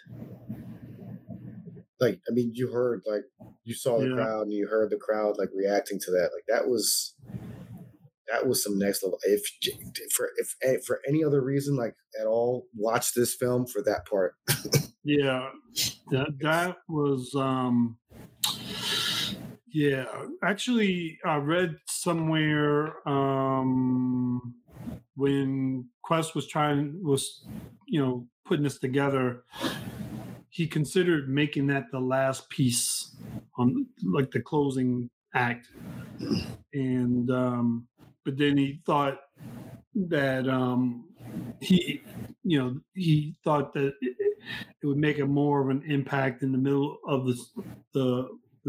Like, I mean, you heard, like, you saw the Yeah. crowd and you heard the crowd, like, reacting to that. Like, that was, that was some next level. If, for, if, eh, for any other reason, like, at all, watch this film for that part. Yeah, that that was um yeah. Actually, I read somewhere um when Quest was trying was you know putting this together, he considered making that the last piece on like the closing act, and um but then he thought that um he you know he thought that it, it would make a more of an impact in the middle of the the,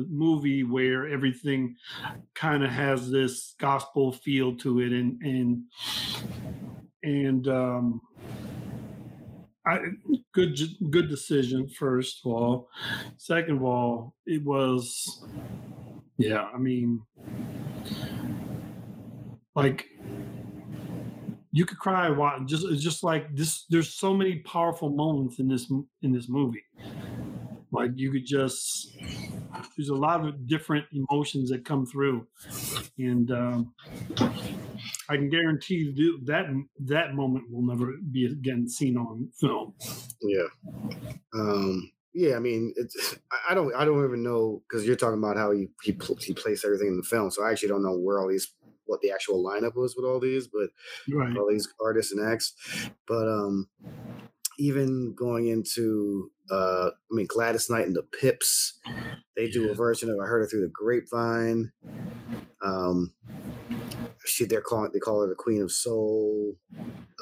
movie where everything kind of has this gospel feel to it and and and um I, good good decision first of all. Second of all it was yeah i mean like you could cry while just it's just like this there's so many powerful moments in this in this movie. Like you could just there's a lot of different emotions that come through. And um, i can guarantee that that moment will never be again seen on film. Yeah. Um, yeah, I mean, it's I- don't I don't even know because you're talking about how he he he placed everything in the film, so I actually don't know where all these what the actual lineup was with all these, but right all these artists and acts. But um, even going into uh, I mean Gladys Knight and the Pips, they do a version of I heard it through the grapevine. Um, she they're calling they call her the Queen of Soul.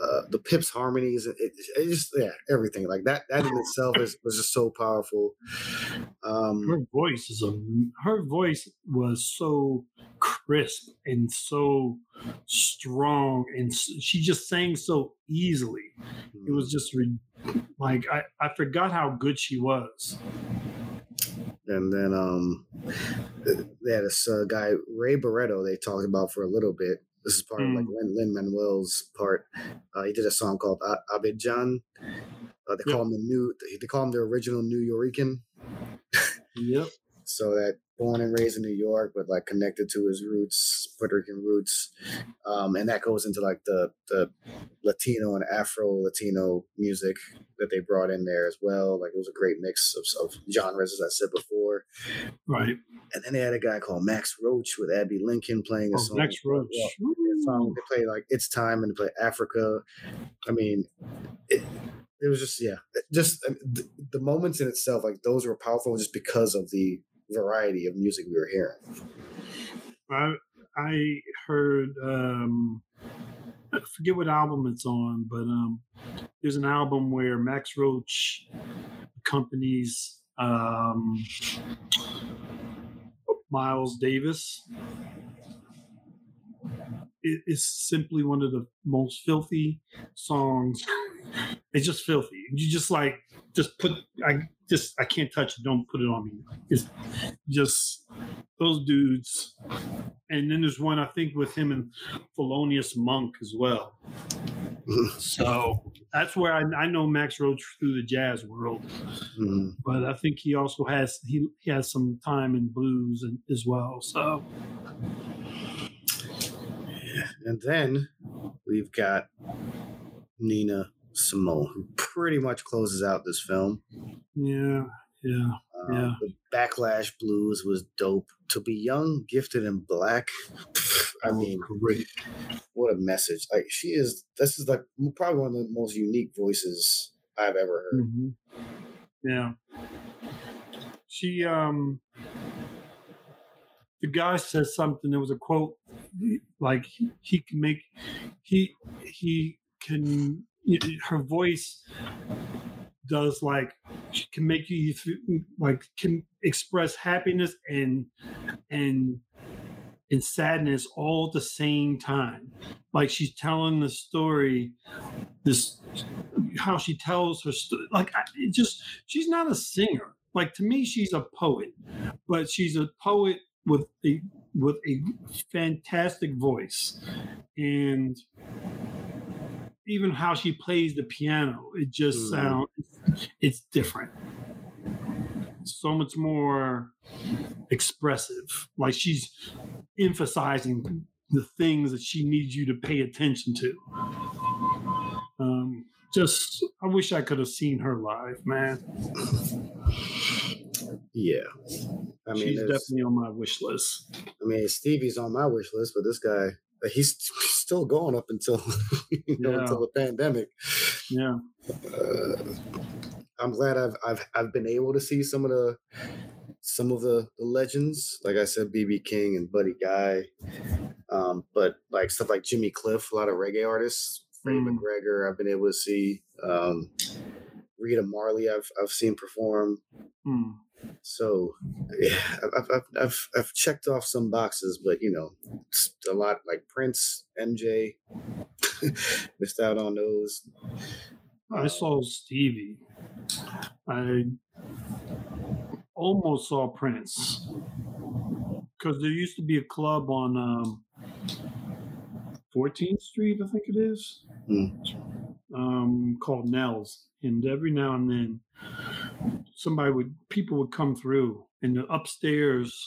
Uh, the Pips harmonies, it, it, it just yeah, everything like that. That in itself is was just so powerful. Um, her voice is a her voice was so crisp and so strong and she just sang so easily it was just re- like I, I forgot how good she was and then um, they had this uh, guy Ray Barretto. They talked about for a little bit. This is part of like Lin, Lin Manuel's part. Uh, he did a song called A- Abidjan. Uh, they call him the new. They call him the original Nuyorican. yep So that born and raised in New York, but like connected to his roots, Puerto Rican roots, um, and that goes into like the the Latino and Afro Latino music that they brought in there as well. Like it was a great mix of, of genres, as I said before. right And then they had a guy called Max Roach with Abbey Lincoln playing a oh, song. Max roach song. They play like "It's Time" and they play "Africa." I mean, it, it was just yeah, just the, the moments in itself, like those were powerful just because of the variety of music we were hearing. I I heard um I forget what album it's on, but um there's an album where Max Roach accompanies um Miles Davis. It is simply one of the most filthy songs. It's just filthy. You just like just put I just I can't touch it. Don't put it on me. It's just those dudes and then there's one I think with him and Thelonious Monk as well. so that's where I, I know Max Roach through the jazz world, Mhm. but I think he also has he, he has some time in blues and, as well. So And then we've got Nina Simone, who pretty much closes out this film. yeah, yeah, Um, Yeah. The Backlash Blues was dope. To be young, gifted, and black. I mean, great. what a message! Like she is. This is like probably one of the most unique voices I've ever heard. hmm Yeah. She um the guy says something, there was a quote like he, he can make he he can her voice does like she can make you like can express happiness and and and sadness all at the same time. Like she's telling the story this how she tells her story like it just she's not a singer. Like to me she's a poet but she's a poet with a with a fantastic voice. And even how she plays the piano it just Mhm. sounds it's different. So much more expressive. Like she's emphasizing the things that she needs you to pay attention to. Um just i wish i could have seen her live man. Yeah, I mean, she's definitely on my wish list. I mean, Stevie's on my wish list, but this guy, he's still going up until you know Yeah. until the pandemic. yeah Uh, I'm glad I've I've I've been able to see some of the some of the, the legends, like I said, BB King and Buddy Guy, um, but like stuff like Jimmy Cliff, a lot of reggae artists, Freddie Mm. McGregor, I've been able to see. Um, Rita Marley, I've I've seen perform. Hmm. So yeah, I've, I've, I've, I've, checked off some boxes, but you know, a lot like Prince, MJ, missed out on those. I saw Stevie. I almost saw Prince because there used to be a club on um, 14th Street, I think it is, Mm. um, called Nell's, and every now and then somebody would people would come through, and the upstairs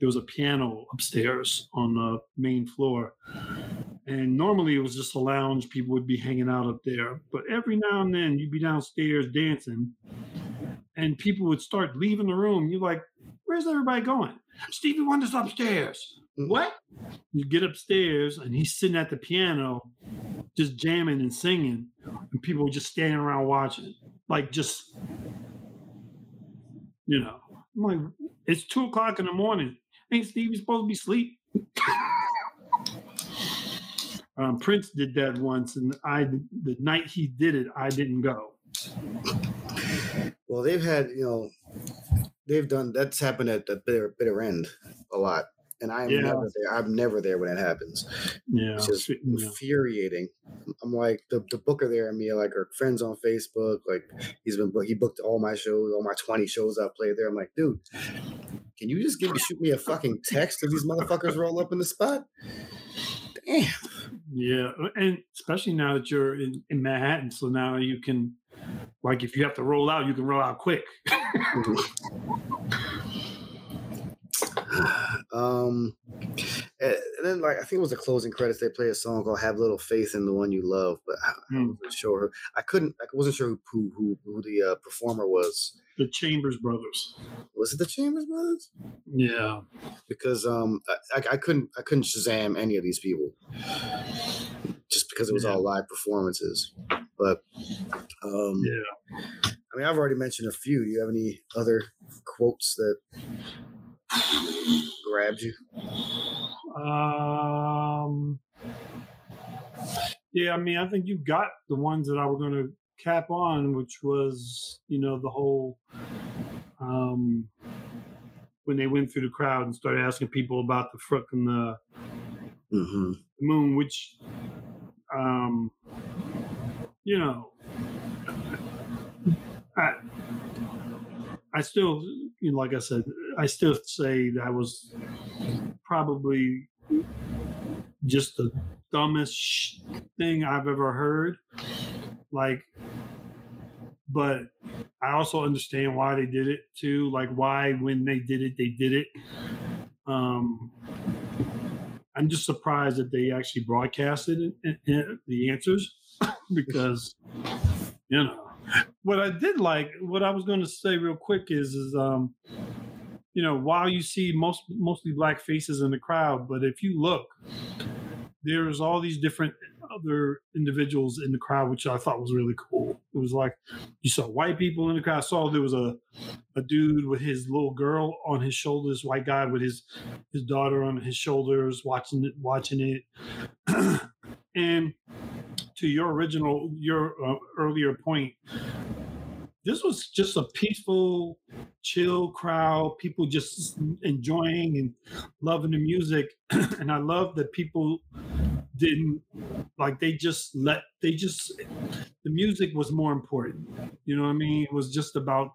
there was a piano upstairs on the main floor, and normally it was just a lounge. People would be hanging out up there. But every now and then you'd be downstairs dancing and people would start leaving the room. You're like, where's everybody going? Stevie Wonder's upstairs. Mm. What? You get upstairs and he's sitting at the piano just jamming and singing. And people were just standing around watching. Like just you know. I'm like, it's two o'clock in the morning. Ain't Stevie supposed to be asleep? Um, Prince did that once, and I the night he did it, I didn't go. Well, they've had you know, they've done that's happened at the bitter bitter end a lot, and I am Yeah. never there. I'm never there when it happens. Yeah, It's just yeah. infuriating. I'm like the, the booker there and me like our friends on Facebook. Like he's been he booked all my shows, all my 20 shows I've played there. I'm like, dude, can you just give me shoot me a fucking text if these motherfuckers roll up in the spot? Damn. Yeah, uh, and especially now that you're in, in Manhattan, so now you can, like, if you have to roll out, you can roll out quick. Mm-hmm. Um, and then like I think it was the closing credits. They play a song called "Have Little Faith in the One You Love," but I, Hmm. wasn't sure. I couldn't. I wasn't sure who who who the uh, performer was. the Chambers Brothers. Was it the Chambers Brothers? Yeah, Because um, I, I, I couldn't I couldn't Shazam any of these people just because it was Yeah. all live performances. But um, yeah. I mean, I've already mentioned a few. Do you have any other quotes that grabbed you? Um, yeah, I mean, I think you got the ones that I were going to cap on, which was, you know, the whole um, when they went through the crowd and started asking people about the frickin' the Mm-hmm. moon, which, um, you know, I, I still, you know, like I said, I still say that was probably just the dumbest thing I've ever heard. Like, but I also understand why they did it too. Like, why when they did it, they did it. Um, I'm just surprised that they actually broadcasted it, it- it- the answers because you know what I did like. What I was going to say real quick is is um, you know while you see most mostly black faces in the crowd, but if you look, there's all these different other individuals in the crowd, which I thought was really cool. It was like you saw white people in the crowd. I saw there was a a dude with his little girl on his shoulders, white guy with his his daughter on his shoulders, watching it, watching it. and to your original, your uh, earlier point, this was just a peaceful, chill crowd. People just enjoying and loving the music, and I love that people didn't like they just let they just the music was more important. You know what i mean? It was just about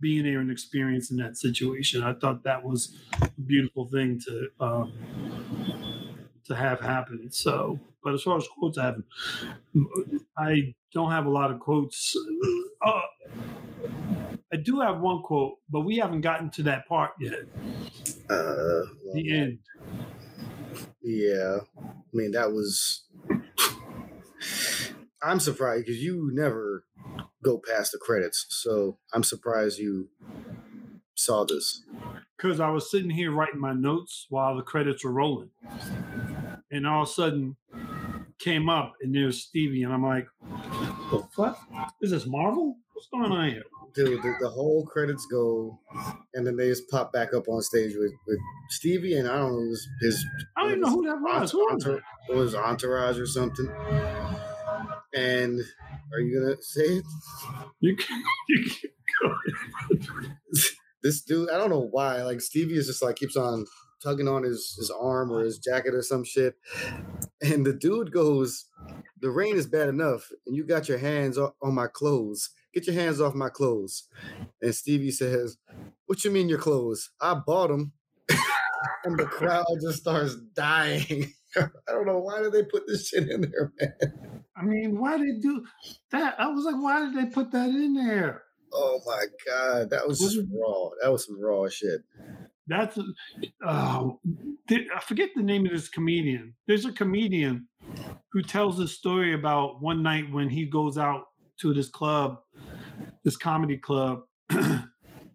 being there and experiencing that situation. I thought that was a beautiful thing to uh, to have happen. So but as far as quotes i haven't i don't have a lot of quotes. Uh, i do have one quote but we haven't gotten to that part yet Uh, the end yeah, I mean that was. I'm surprised because you never go past the credits, so I'm surprised you saw this. because I was sitting here writing my notes while the credits were rolling, and all of a sudden came up and there's Stevie, and I'm like, "The fuck is this Marvel? What's going on here?" Dude, the, the whole credits go, and then they just pop back up on stage with, with Stevie, and I don't know his. his I don't even know who that was. Who was entourage, it was entourage or something. And are you gonna say it? You can, you can go. this dude, I don't know why. Like Stevie is just like keeps on tugging on his his arm or his jacket or some shit, and the dude goes, "The rain is bad enough, and you got your hands on my clothes. Get your hands off my clothes." And Stevie says, "What you mean your clothes? I bought them." and the crowd just starts dying. I don't know why did they put this shit in there, man. I mean, why did they do that? I was like, why did they put that in there? Oh my god, that was just raw. That was some raw shit. That's uh, I forget the name of this comedian. There's a comedian who tells a story about one night when he goes out to this club, this comedy club,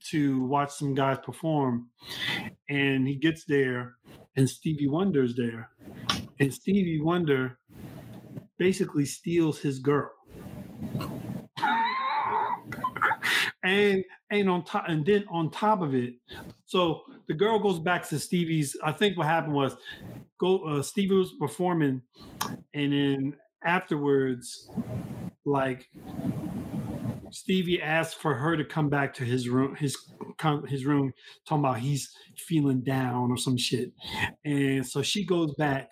to watch some guys perform, and he gets there, and Stevie Wonder's there, and Stevie Wonder basically steals his girl. and and on top and then on top of it so the girl goes back to stevie's i think what happened was go uh, stevie was performing and then afterwards like stevie asked for her to come back to his room his his room talking about he's feeling down or some shit. And so she goes back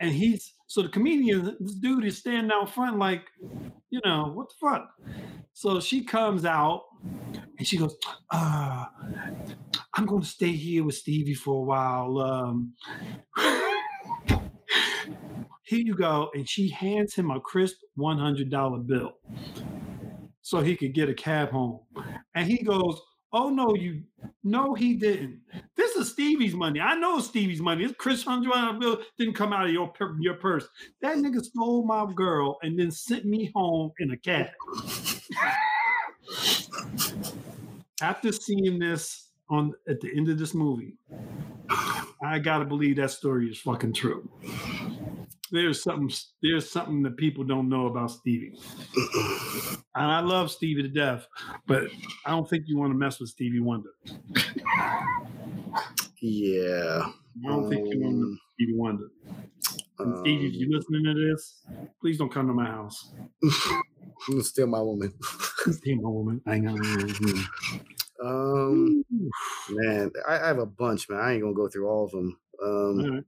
and he's so the comedian this dude is standing out front like you know what the fuck? So she comes out and she goes uh i'm going to stay here with stevie for a while um here you go and she hands him a crisp $100 bill so he could get a cab home. And he goes oh no you no he didn't. This is stevie's money. I know stevie's money. This chris hundred dollar bill didn't come out of your your purse. That nigga stole my girl and then sent me home in a cab. After seeing this on at the end of this movie i gotta believe that story is fucking true there's something there's something that people don't know about stevie and i love stevie to death but i don't think you want to mess with stevie wonder Yeah. i don't think you want to mess with stevie wonder stevie if Um, you're listening to this please don't come to my house Um, steal my woman. Steal my woman hang on Um, man, I, I have a bunch, man. I ain't gonna go through all of them. Um, All right.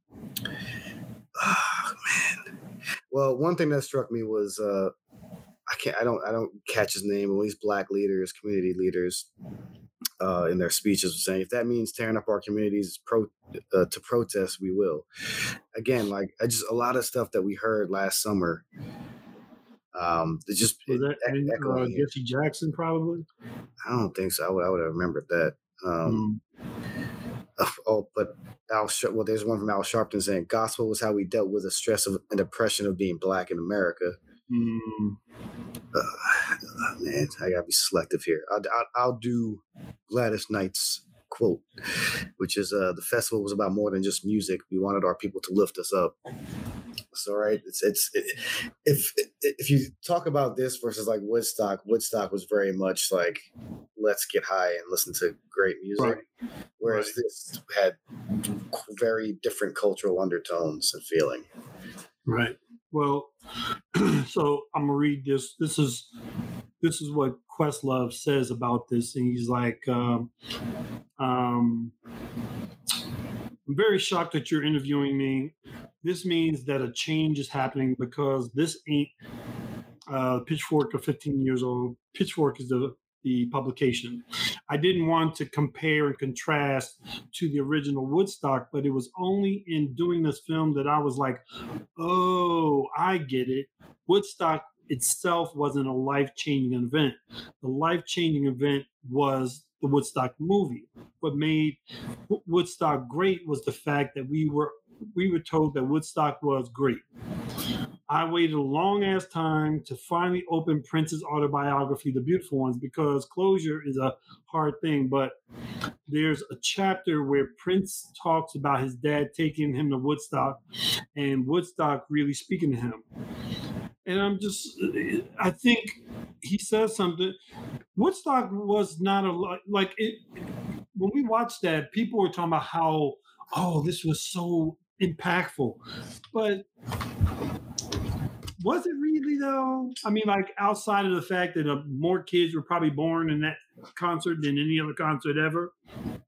man. Well, one thing that struck me was uh, I can't, I don't, I don't catch his name. All these black leaders, community leaders. uh, in their speeches were saying if that means tearing up our communities pro, uh, to protest, we will. Again, like I just a lot of stuff that we heard last summer. Um, it just Was that and, uh. Jesse Jackson probably? I don't think so. I would I would have remembered that. Um, Oh, but Al well, there's one from Al Sharpton saying gospel was how we dealt with the stress of and oppression of being black in America. Mm, Uh, man, I gotta be selective here. I'll, I'll, I'll do Gladys Knight's quote, which is uh, the festival was about more than just music. We wanted our people to lift us up. So right, it's it's it, if if you talk about this versus like Woodstock, Woodstock was very much like let's get high and listen to great music, Right. whereas this had very different cultural undertones and feeling. right. Well, so I'm gonna read this. This is this is what Questlove says about this, and he's like, um, um, "I'm very shocked that you're interviewing me. This means that a change is happening because this ain't uh, Pitchfork of 15 years old. Pitchfork is the the publication. I didn't want to compare and contrast to the original Woodstock, but it was only in doing this film that I was like, oh, I get it. Woodstock itself wasn't a life changing event. The life changing event was the Woodstock movie. What made Woodstock great was the fact that we were we were told that Woodstock was great. I waited a long ass time to finally open Prince's autobiography, The Beautiful Ones, because closure is a hard thing. But there's a chapter where Prince talks about his dad taking him to Woodstock and Woodstock really speaking to him. And I'm just, I think he says something. Woodstock was not a lot like it. When we watched that, people were talking about how, oh, this was so impactful. But was it really though? I mean, like outside of the fact that uh, more kids were probably born in that concert than any other concert ever.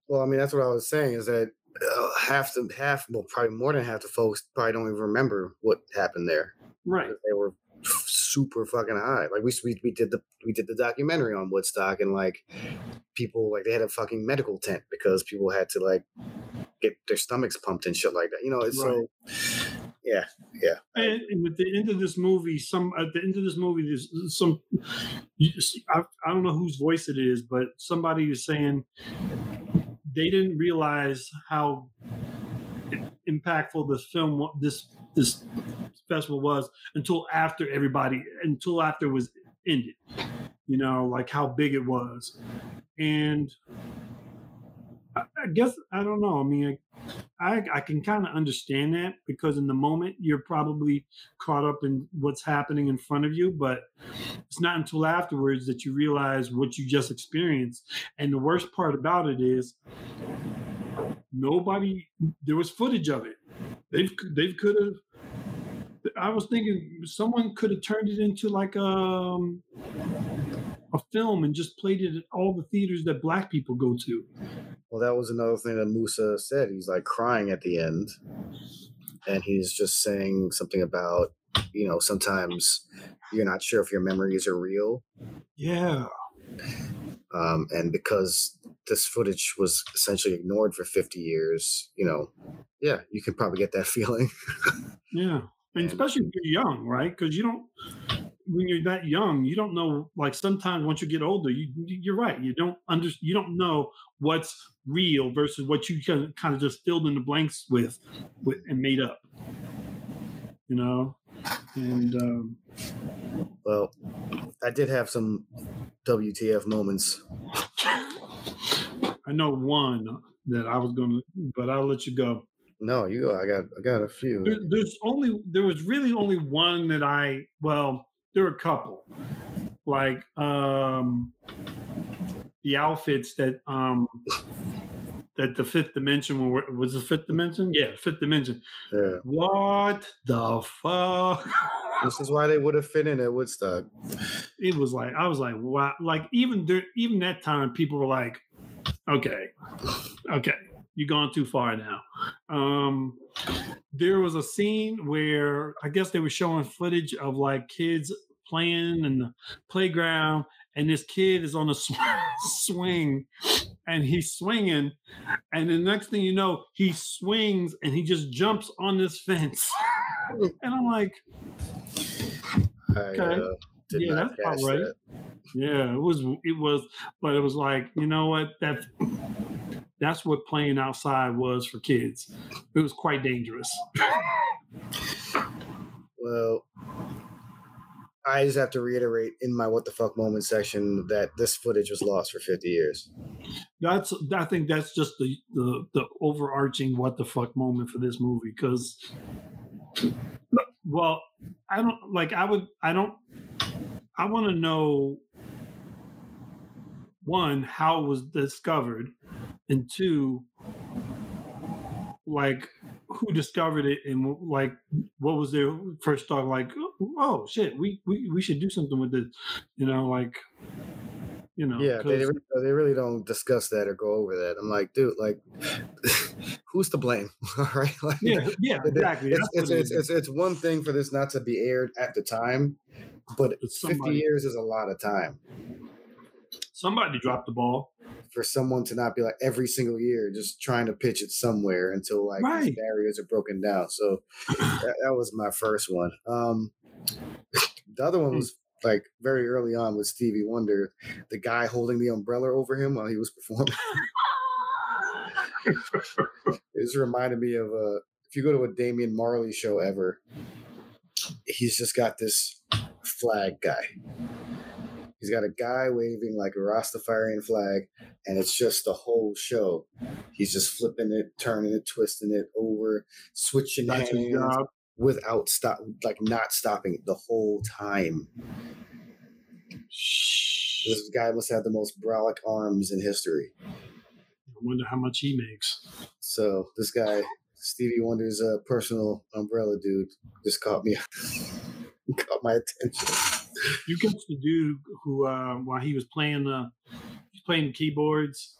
Well, I mean, that's what I was saying is that uh, half the half, well, probably more than half the folks probably don't even remember what happened there. Right. They were super fucking high. Like we we, we did the we did the documentary on Woodstock, and like people like they had a fucking medical tent because people had to like get their stomachs pumped and shit like that. You know, it's so yeah, yeah. And, and at the end of this movie, some at the end of this movie, there's some. I, I don't know whose voice it is, but somebody is saying they didn't realize how impactful this film, this this festival was until after everybody, until after it was ended. You know, like how big it was, and I, I guess I don't know. I mean, I I can kind of understand that because in the moment you're probably caught up in what's happening in front of you, but it's not until afterwards that you realize what you just experienced. And the worst part about it is nobody there was footage of it. They've they could have I was thinking someone could have turned it into like um a film and just played it at all the theaters that black people go to. Well, that was another thing that Musa said. He's like crying at the end, and he's just saying something about you know sometimes you're not sure if your memories are real. Yeah. Um, and because this footage was essentially ignored for 50 years you know yeah you can probably get that feeling Yeah. And especially if you're young, right? Because you don't, when you're that young, you don't know. Like sometimes once you get older, you you're right. You don't under, you don't know what's real versus what you kind of just filled in the blanks with, with and made up. You know, and um, well i did have some wtf moments. I know one that I was gonna, but I'll let you go. no you go. I got i got a few. There, there's only there was really only one that I well there were a couple. Like um the outfits that um that the fifth dimension was the fifth dimension? Yeah fifth dimension. Yeah. What the fuck? This is why they would have fit in at woodstock. It was like I was like wow like even there even that time people were like okay okay you're going too far now. Um there was a scene where I guess they were showing footage of like kids playing in the playground and this kid is on a sw- swing and he's swinging, and the next thing you know, he swings and he just jumps on this fence, and I'm like, I, okay, uh, did yeah, that's about right. that. Yeah, it was, it was, but it was like, you know what, that that's what playing outside was for kids. It was quite dangerous. Well, I just have to reiterate in my what the fuck moment section that this footage was lost for 50 years. That's I think that's just the the, the overarching what the fuck moment for this movie because well I don't like I would I don't I want to know one how it was discovered and two like who discovered it and like what was their first thought like oh shit we we, we should do something with this you know like you know Yeah, they they really don't discuss that or go over that. I'm like, dude, like, who's to blame? All right, like, yeah yeah exactly. It's it's, it's, it's it's one thing for this not to be aired at the time, but 50 years is a lot of time somebody dropped the ball for someone to not be like every single year just trying to pitch it somewhere until like Right. barriers are broken down. So that, that was my first one. Um, the other one was like very early on with Stevie Wonder, the guy holding the umbrella over him while he was performing. it just reminded me of a if you go to a Damian Marley show ever, he's just got this flag guy. He's got a guy waving like a Rastafarian flag, and it's just the whole show. He's just flipping it, turning it, twisting it over, switching That's hands without stop, like not stopping the whole time. This guy must have the most brolic arms in history. I wonder how much he makes. So this guy, Stevie Wonder's uh, personal umbrella dude, just caught me, caught my attention. You catch the dude who, uh, while he was playing the, he's playing keyboards,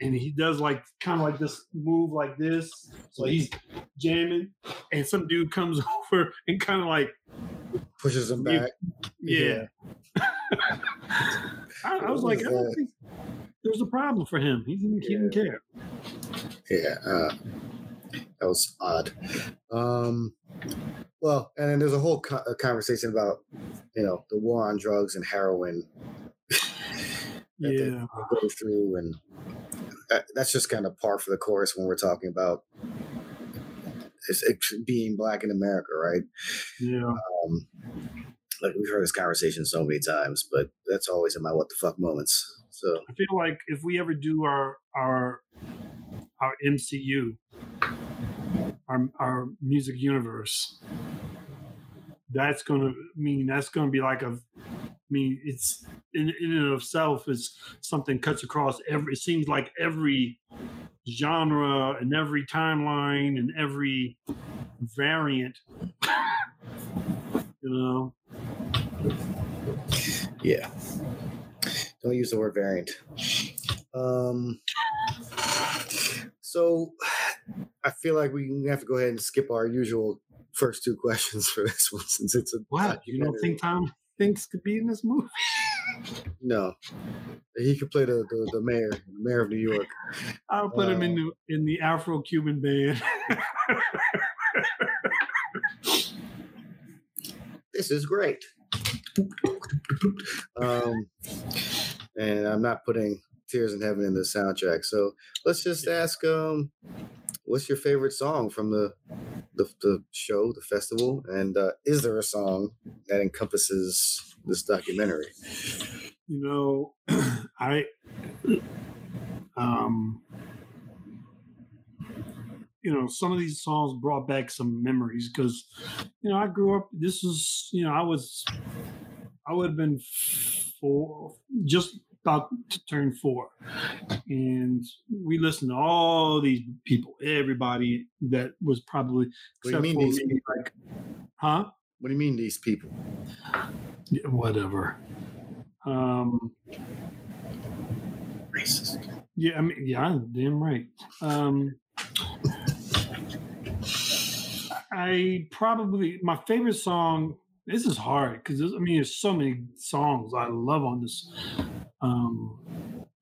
and he does like kind of like this move like this. So he's jamming, and some dude comes over and kind of like, Pushes him back. yeah. I, I was What like, was I don't that? think there's a problem for him. He didn't, he didn't care. Yeah, uh, that was odd. Um, well, and then there's a whole co- a conversation about you know the war on drugs and heroin that Yeah. they go through, and that, that's just kind of par for the course when we're talking about it's, it's being black in America, right? Yeah. Um, like we've heard this conversation so many times, but that's always in my what the fuck moments. So I feel like if we ever do our our our MCU, our our music universe, that's gonna mean that's gonna be like a I mean it's in, in and of itself is something cuts across every it seems like every genre and every timeline and every variant. you know. yeah, don't use the word variant. Um, so I feel like we have to go ahead and skip our usual first two questions for this one since it's a What? You don't think Tom Hanks could be in this movie? no. He could play the, the, the mayor, the mayor of New York. I'll put him in Uh, the in the Afro Cuban band. This is great. Um, and I'm not putting Tears in Heaven in the soundtrack. So let's just ask, um, what's your favorite song from the the, the show, the festival, and uh, is there a song that encompasses this documentary? you know, I um you know, some of these songs brought back some memories because you know, I grew up this is, you know, I was I would have been four just about to turn four. And we listened to all these people, everybody that was probably What do you mean these me, people? like huh? What do you mean these people? Yeah, whatever. Um, Racist. yeah, I mean, yeah, damn right. Um, I probably my favorite song. This is hard because I mean, there's so many songs I love on this. Um,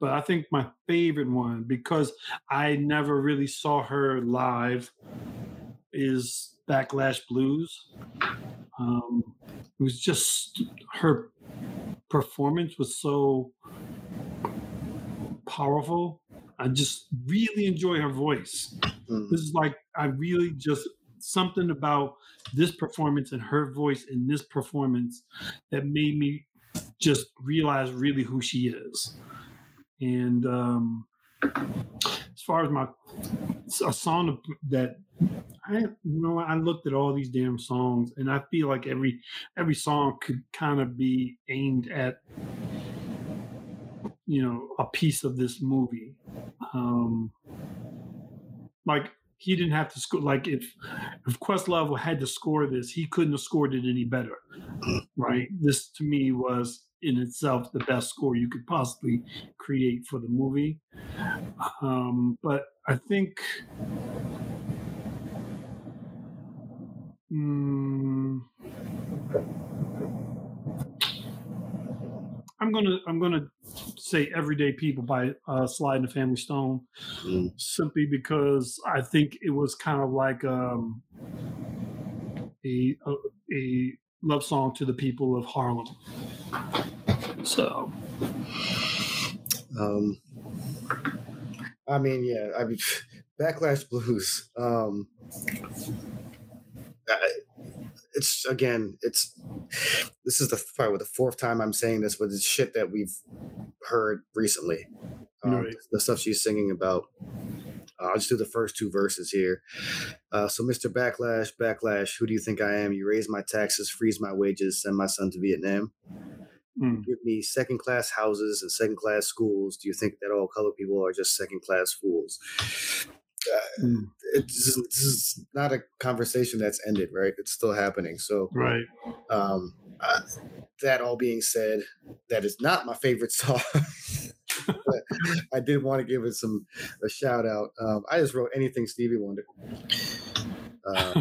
but I think my favorite one because I never really saw her live is Backlash Blues. Um, it was just her performance was so powerful. I just really enjoy her voice. Mm. This is like I really just something about this performance and her voice in this performance that made me just realize really who she is. And um, as far as my a song that I you know I looked at all these damn songs and I feel like every every song could kind of be aimed at you know a piece of this movie. Um, like he didn't have to score. Like if if Questlove had to score this, he couldn't have scored it any better, right? This to me was in itself the best score you could possibly create for the movie. Um, but I think. Mm, I'm gonna I'm gonna say "Everyday People" by uh, and the Family Stone, Mm. simply because I think it was kind of like um, a, a a love song to the people of Harlem. So Um, I mean, yeah, I mean, Backlash Blues. Um, I, it's again, it's this is the probably the fourth time I'm saying this, but it's shit that we've heard recently. Um, Right. The stuff she's singing about. Uh, I'll just do the first two verses here. Uh, so, Mr. Backlash, Backlash, who do you think I am? You raise my taxes, freeze my wages, send my son to Vietnam. mm, Give me second class houses and second class schools. Do you think that all colored people are just second class fools? Uh, mm, it's this is not a conversation that's ended, right? It's still happening. So, right. um, uh, that all being said, that is not my favorite song. but I did want to give it some a shout out. Um, I just wrote anything Stevie Wonder. Uh,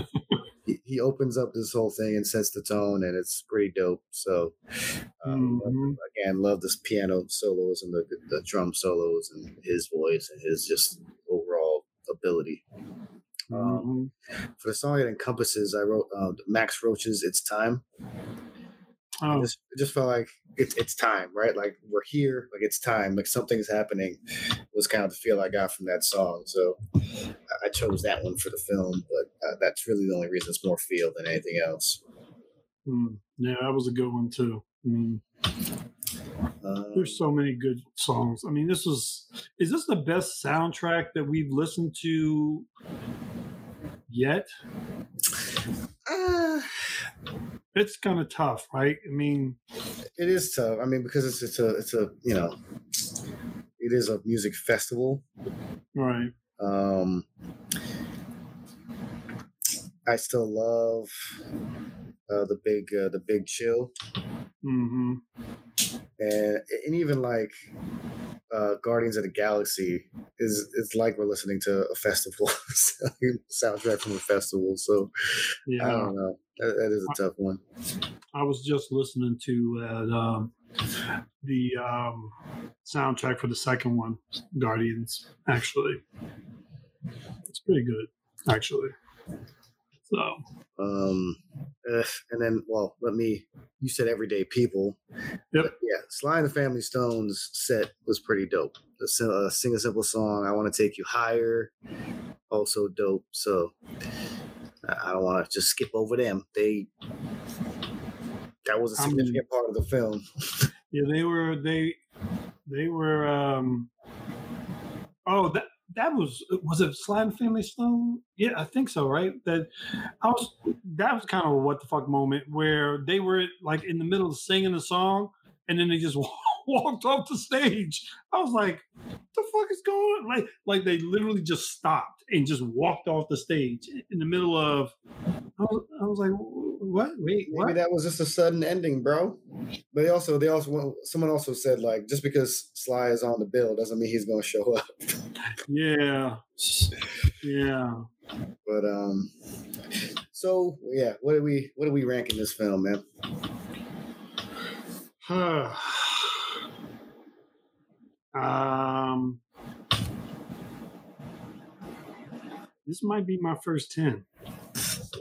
he, he opens up this whole thing and sets the tone, and it's pretty dope. So, um, Mhm. again, love this piano solos and the, the drum solos and his voice and his just ability. Um, Mhm. for the song it encompasses, I wrote uh, Max Roach's "It's Time." I Oh, just, it just felt like it's it's time, right? Like we're here, like it's time, like something's happening. Was kind of the feel I got from that song. So I- I chose that one for the film, but uh, that's really the only reason it's more feel than anything else. mm. yeah, that was a good one too. Mm. Um, There's so many good songs. I mean, this was is this the best soundtrack that we've listened to yet? uh, It's kind of tough, right? I mean, it is tough. I mean, because it's it's a it's a you know, it is a music festival. right. Um, I still love uh, the big uh, the big chill. hmm and and even like uh, Guardians of the Galaxy is it's like we're listening to a festival soundtrack from a festival. So yeah. I don't know. That, that is a tough one. I was just listening to uh, um, the um, soundtrack for the second one, Guardians. Actually, it's pretty good. Actually, so Um, uh, and then, well, let me. You said everyday people. Yep. But yeah, Sly and the Family Stones set was pretty dope. The uh, sing a simple song. I want to take you higher. Also dope. So I don't want to just skip over them. They that was a significant part of the film. yeah, they were they they were. um Oh, that that was was it Slime Family Stone? Yeah, I think so. Right. That I was that was kind of a what the fuck moment where they were like in the middle of singing the song and then they just walked off the stage. I was like, the fuck is going on? Like, like they literally just stopped and just walked off the stage in the middle of. I was, I was like, what? Wait, Maybe that was just a sudden ending, bro. But they also, they also, someone also said like, just because Sly is on the bill doesn't mean he's gonna show up. Yeah, yeah. But um, so yeah, what are we, what are we ranking this film, man? Huh. um, this might be my first ten.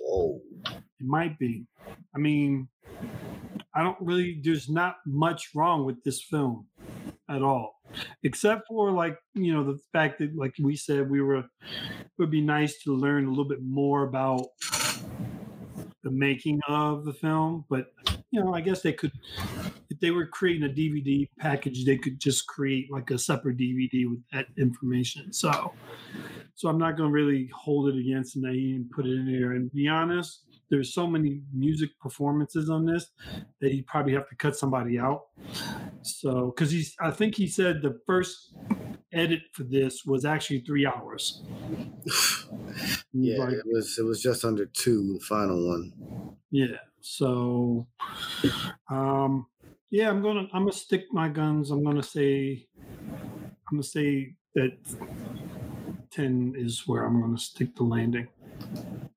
Whoa. It might be. I mean, I don't really. There's not much wrong with this film at all, except for like you know the fact that like we said we were. It would be nice to learn a little bit more about the making of the film, but you know, I guess they could if they were creating a DVD package, they could just create like a separate DVD with that information. So, so I'm not going to really hold it against Naeem and put it in there. And be honest, there's so many music performances on this that he probably have to cut somebody out. So, because he's, I think he said the first edit for this was actually three hours. Yeah, Like, it was it was just under two, the final one. Yeah. So, um, yeah, I'm gonna I'm gonna stick my guns. I'm gonna say I'm gonna say that ten is where I'm gonna stick the landing.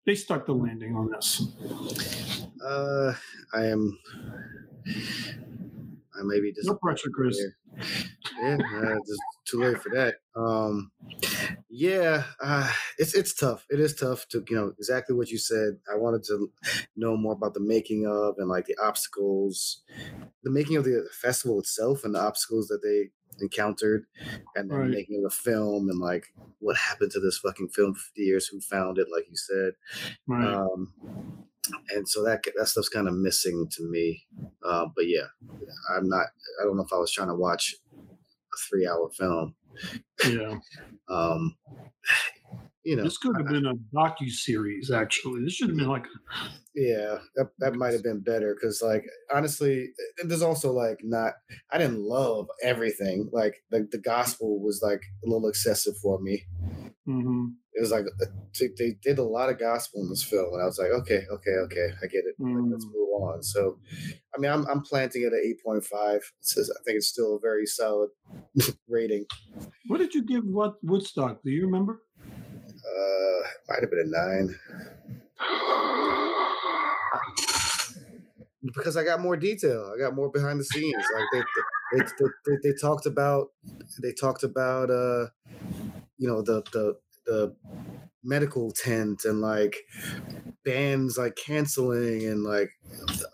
They stuck the landing on this. Uh, I am. I may be No pressure, Chris. Yeah, uh, just too late for that. Um, yeah, uh, it's it's tough. It is tough to you know exactly what you said. I wanted to know more about the making of and like the obstacles, the making of the festival itself and the obstacles that they encountered, and then Right. making of the film and like what happened to this fucking film for 50 years, who found it, like you said. Right. Um, and so that that stuff's kind of missing to me. Uh, but yeah, I'm not. I don't know if I was trying to watch a three hour film. yeah. Um, you know, This could have been a docu series. Actually, this should have been like yeah, that, that might have been better because, like, honestly, and there's also like not. I didn't love everything. Like, the the gospel was like a little excessive for me. Hmm It was like they- did a lot of gospel in this film, and I was like, okay, okay, okay, I get it. Like, let's Mm. move on. So, I mean, I'm I'm planting it at eight point five. Says I think it's still a very solid rating. What did you give what Woodstock? Do you remember? Uh, might have been a nine because I got more detail. I got more behind the scenes. Like they they, they, they, they talked about they talked about uh you know the the the medical tent and like bands like canceling and like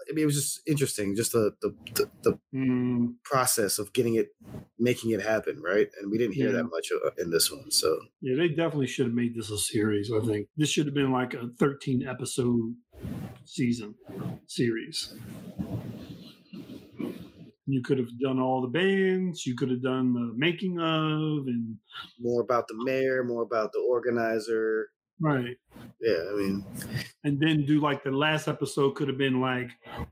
I mean it was just interesting just the the the, the Mm, process of getting it making it happen right and we didn't hear Yeah. that much uh, in this one so yeah, they definitely should have made this a series. I think this should have been like a 13 episode season series. You could have done all the bands. You could have done the making of, and more about the mayor more about the organizer right, yeah I mean and then do like the last episode could have been like,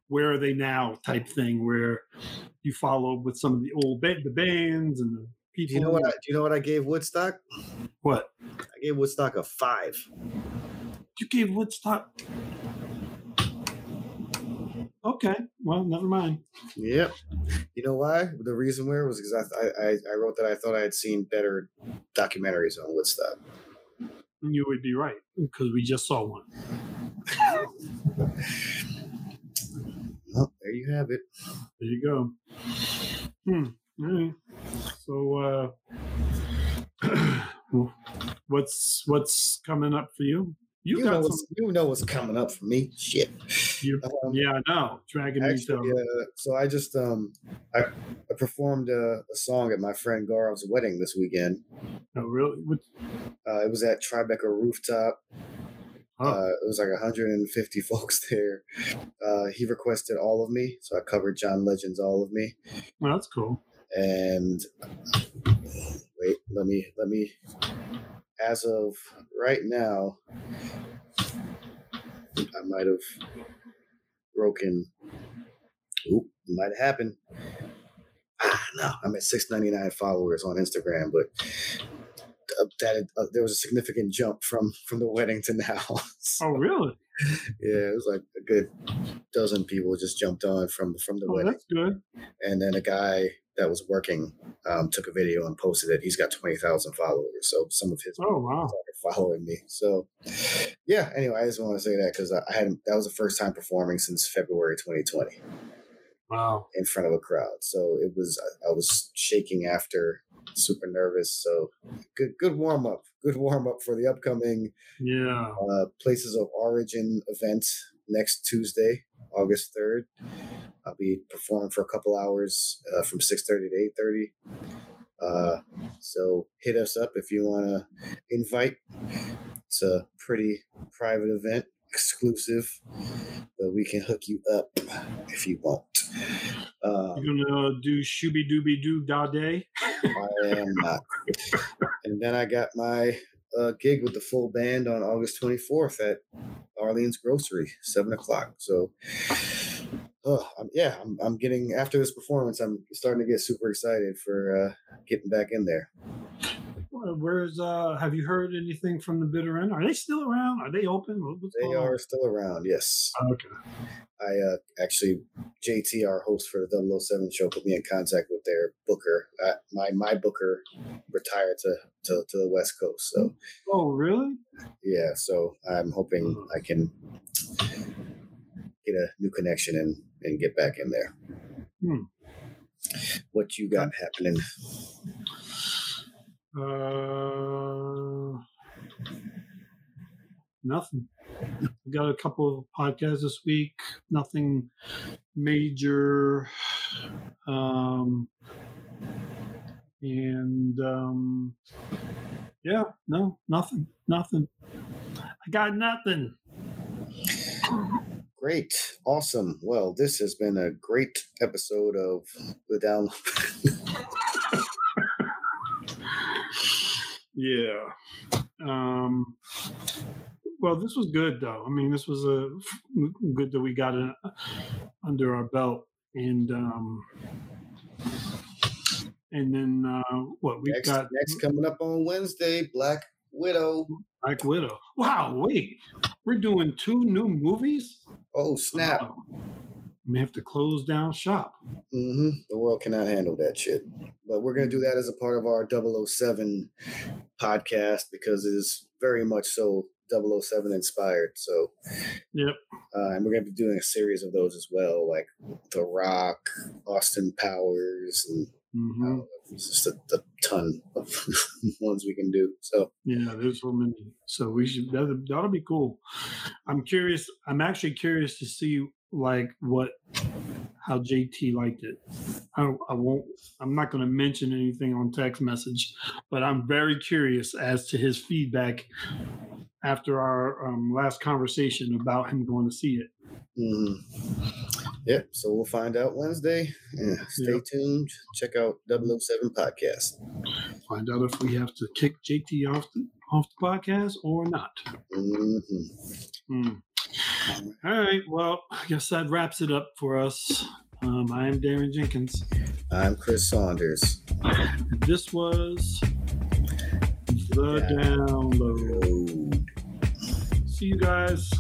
"Where are they now?" type thing, where you follow up with some of the old ba- the bands and the people. do you know what I, do you know what I gave Woodstock what I gave Woodstock a five you gave Woodstock? Okay, well, never mind. Yep. You know why? The reason where was because I, I I wrote that I thought I had seen better documentaries on Woodstock. You would be right because we just saw one. Well, there you have it. There you go. Hmm. all right. So, uh, what's what's coming up for you? You, You know, got what's, some. you know what's coming up for me. Shit. You, Um, yeah, I know. Dragging me Actually, uh, so I just um I, I performed a, a song at my friend Gaurav's wedding this weekend. Oh, really? Uh, it was at Tribeca Rooftop. oh, Uh, it was like 150 folks there. Uh, he requested all of me, so I covered John Legend's "All of Me." well, that's cool. and wait let me let me as of right now i might have broken oop might have happened ah, no i'm at 699 followers on instagram but that uh, there was a significant jump from from the wedding to now So, Oh, really? yeah it was like a good dozen people just jumped on from from the Oh, wedding that's good. and then a guy that was working um, took a video and posted it. He's got twenty thousand followers, so some of his Oh, wow. started following me. So, yeah. Anyway, I just want to say that because I I had that was the first time performing since February 2020 Wow. in front of a crowd. So it was I, I was shaking after super nervous. So good, good warm up. Good warm up for the upcoming Yeah. uh, Places of Origin event next Tuesday, August third. I'll be performing for a couple hours uh, from six thirty to eight thirty. Uh, so hit us up if you want to invite. It's a pretty private event, exclusive, but we can hook you up if you want. Um, You're gonna do shooby dooby doo da day. I am not. And then I got my uh, gig with the full band on August 24th at Arlene's Grocery, seven o'clock. So, oh, I'm, yeah, I'm, I'm getting after this performance. I'm starting to get super excited for uh, getting back in there. Where's uh? Have you heard anything from the bitter end? Are they still around? Are they open? They on? are still around, yes. Okay. I uh, actually, JT, our host for the 007 show, put me in contact with their booker. Uh, my my booker retired to, to to the West Coast, so Oh, really? yeah. So I'm hoping I can get a new connection and and get back in there. Hmm. What you got happening? Uh, nothing. Got a couple of podcasts this week. Nothing major. Um, and um, yeah, no, nothing, nothing. I got nothing. Great, awesome. Well, this has been a great episode of the down. Yeah. Um, well, this was good though. I mean, this was a good that we got it under our belt, and um, and then uh, what we next, got next coming up on Wednesday, Black Widow. Black Widow. Wow, wait, we're doing two new movies. Oh snap! Wow. We have to close down shop. hmm The world cannot handle that shit. But we're going to do that as a part of our 007 podcast because it is very much so 007 inspired. So, Yep. uh, and we're going to be doing a series of those as well, like The Rock, Austin Powers, and hmm uh, it's just a, a ton of ones we can do. So, Yeah, there's so many. So we should that that'll be cool. I'm curious. I'm actually curious to see like what how JT liked it. I, I won't. I'm not going to mention anything on text message, but I'm very curious as to his feedback after our um, last conversation about him going to see it. mhm. yep. So we'll find out Wednesday. Yeah, stay Yep. tuned. Check out 007 podcast. Find out if we have to kick JT off the off the podcast or not. hmm Hmm. All right. Well, I guess that wraps it up for us. Um, I am Daron Jenkins. I'm Chris Saunders. And this was the download. Road. See you guys.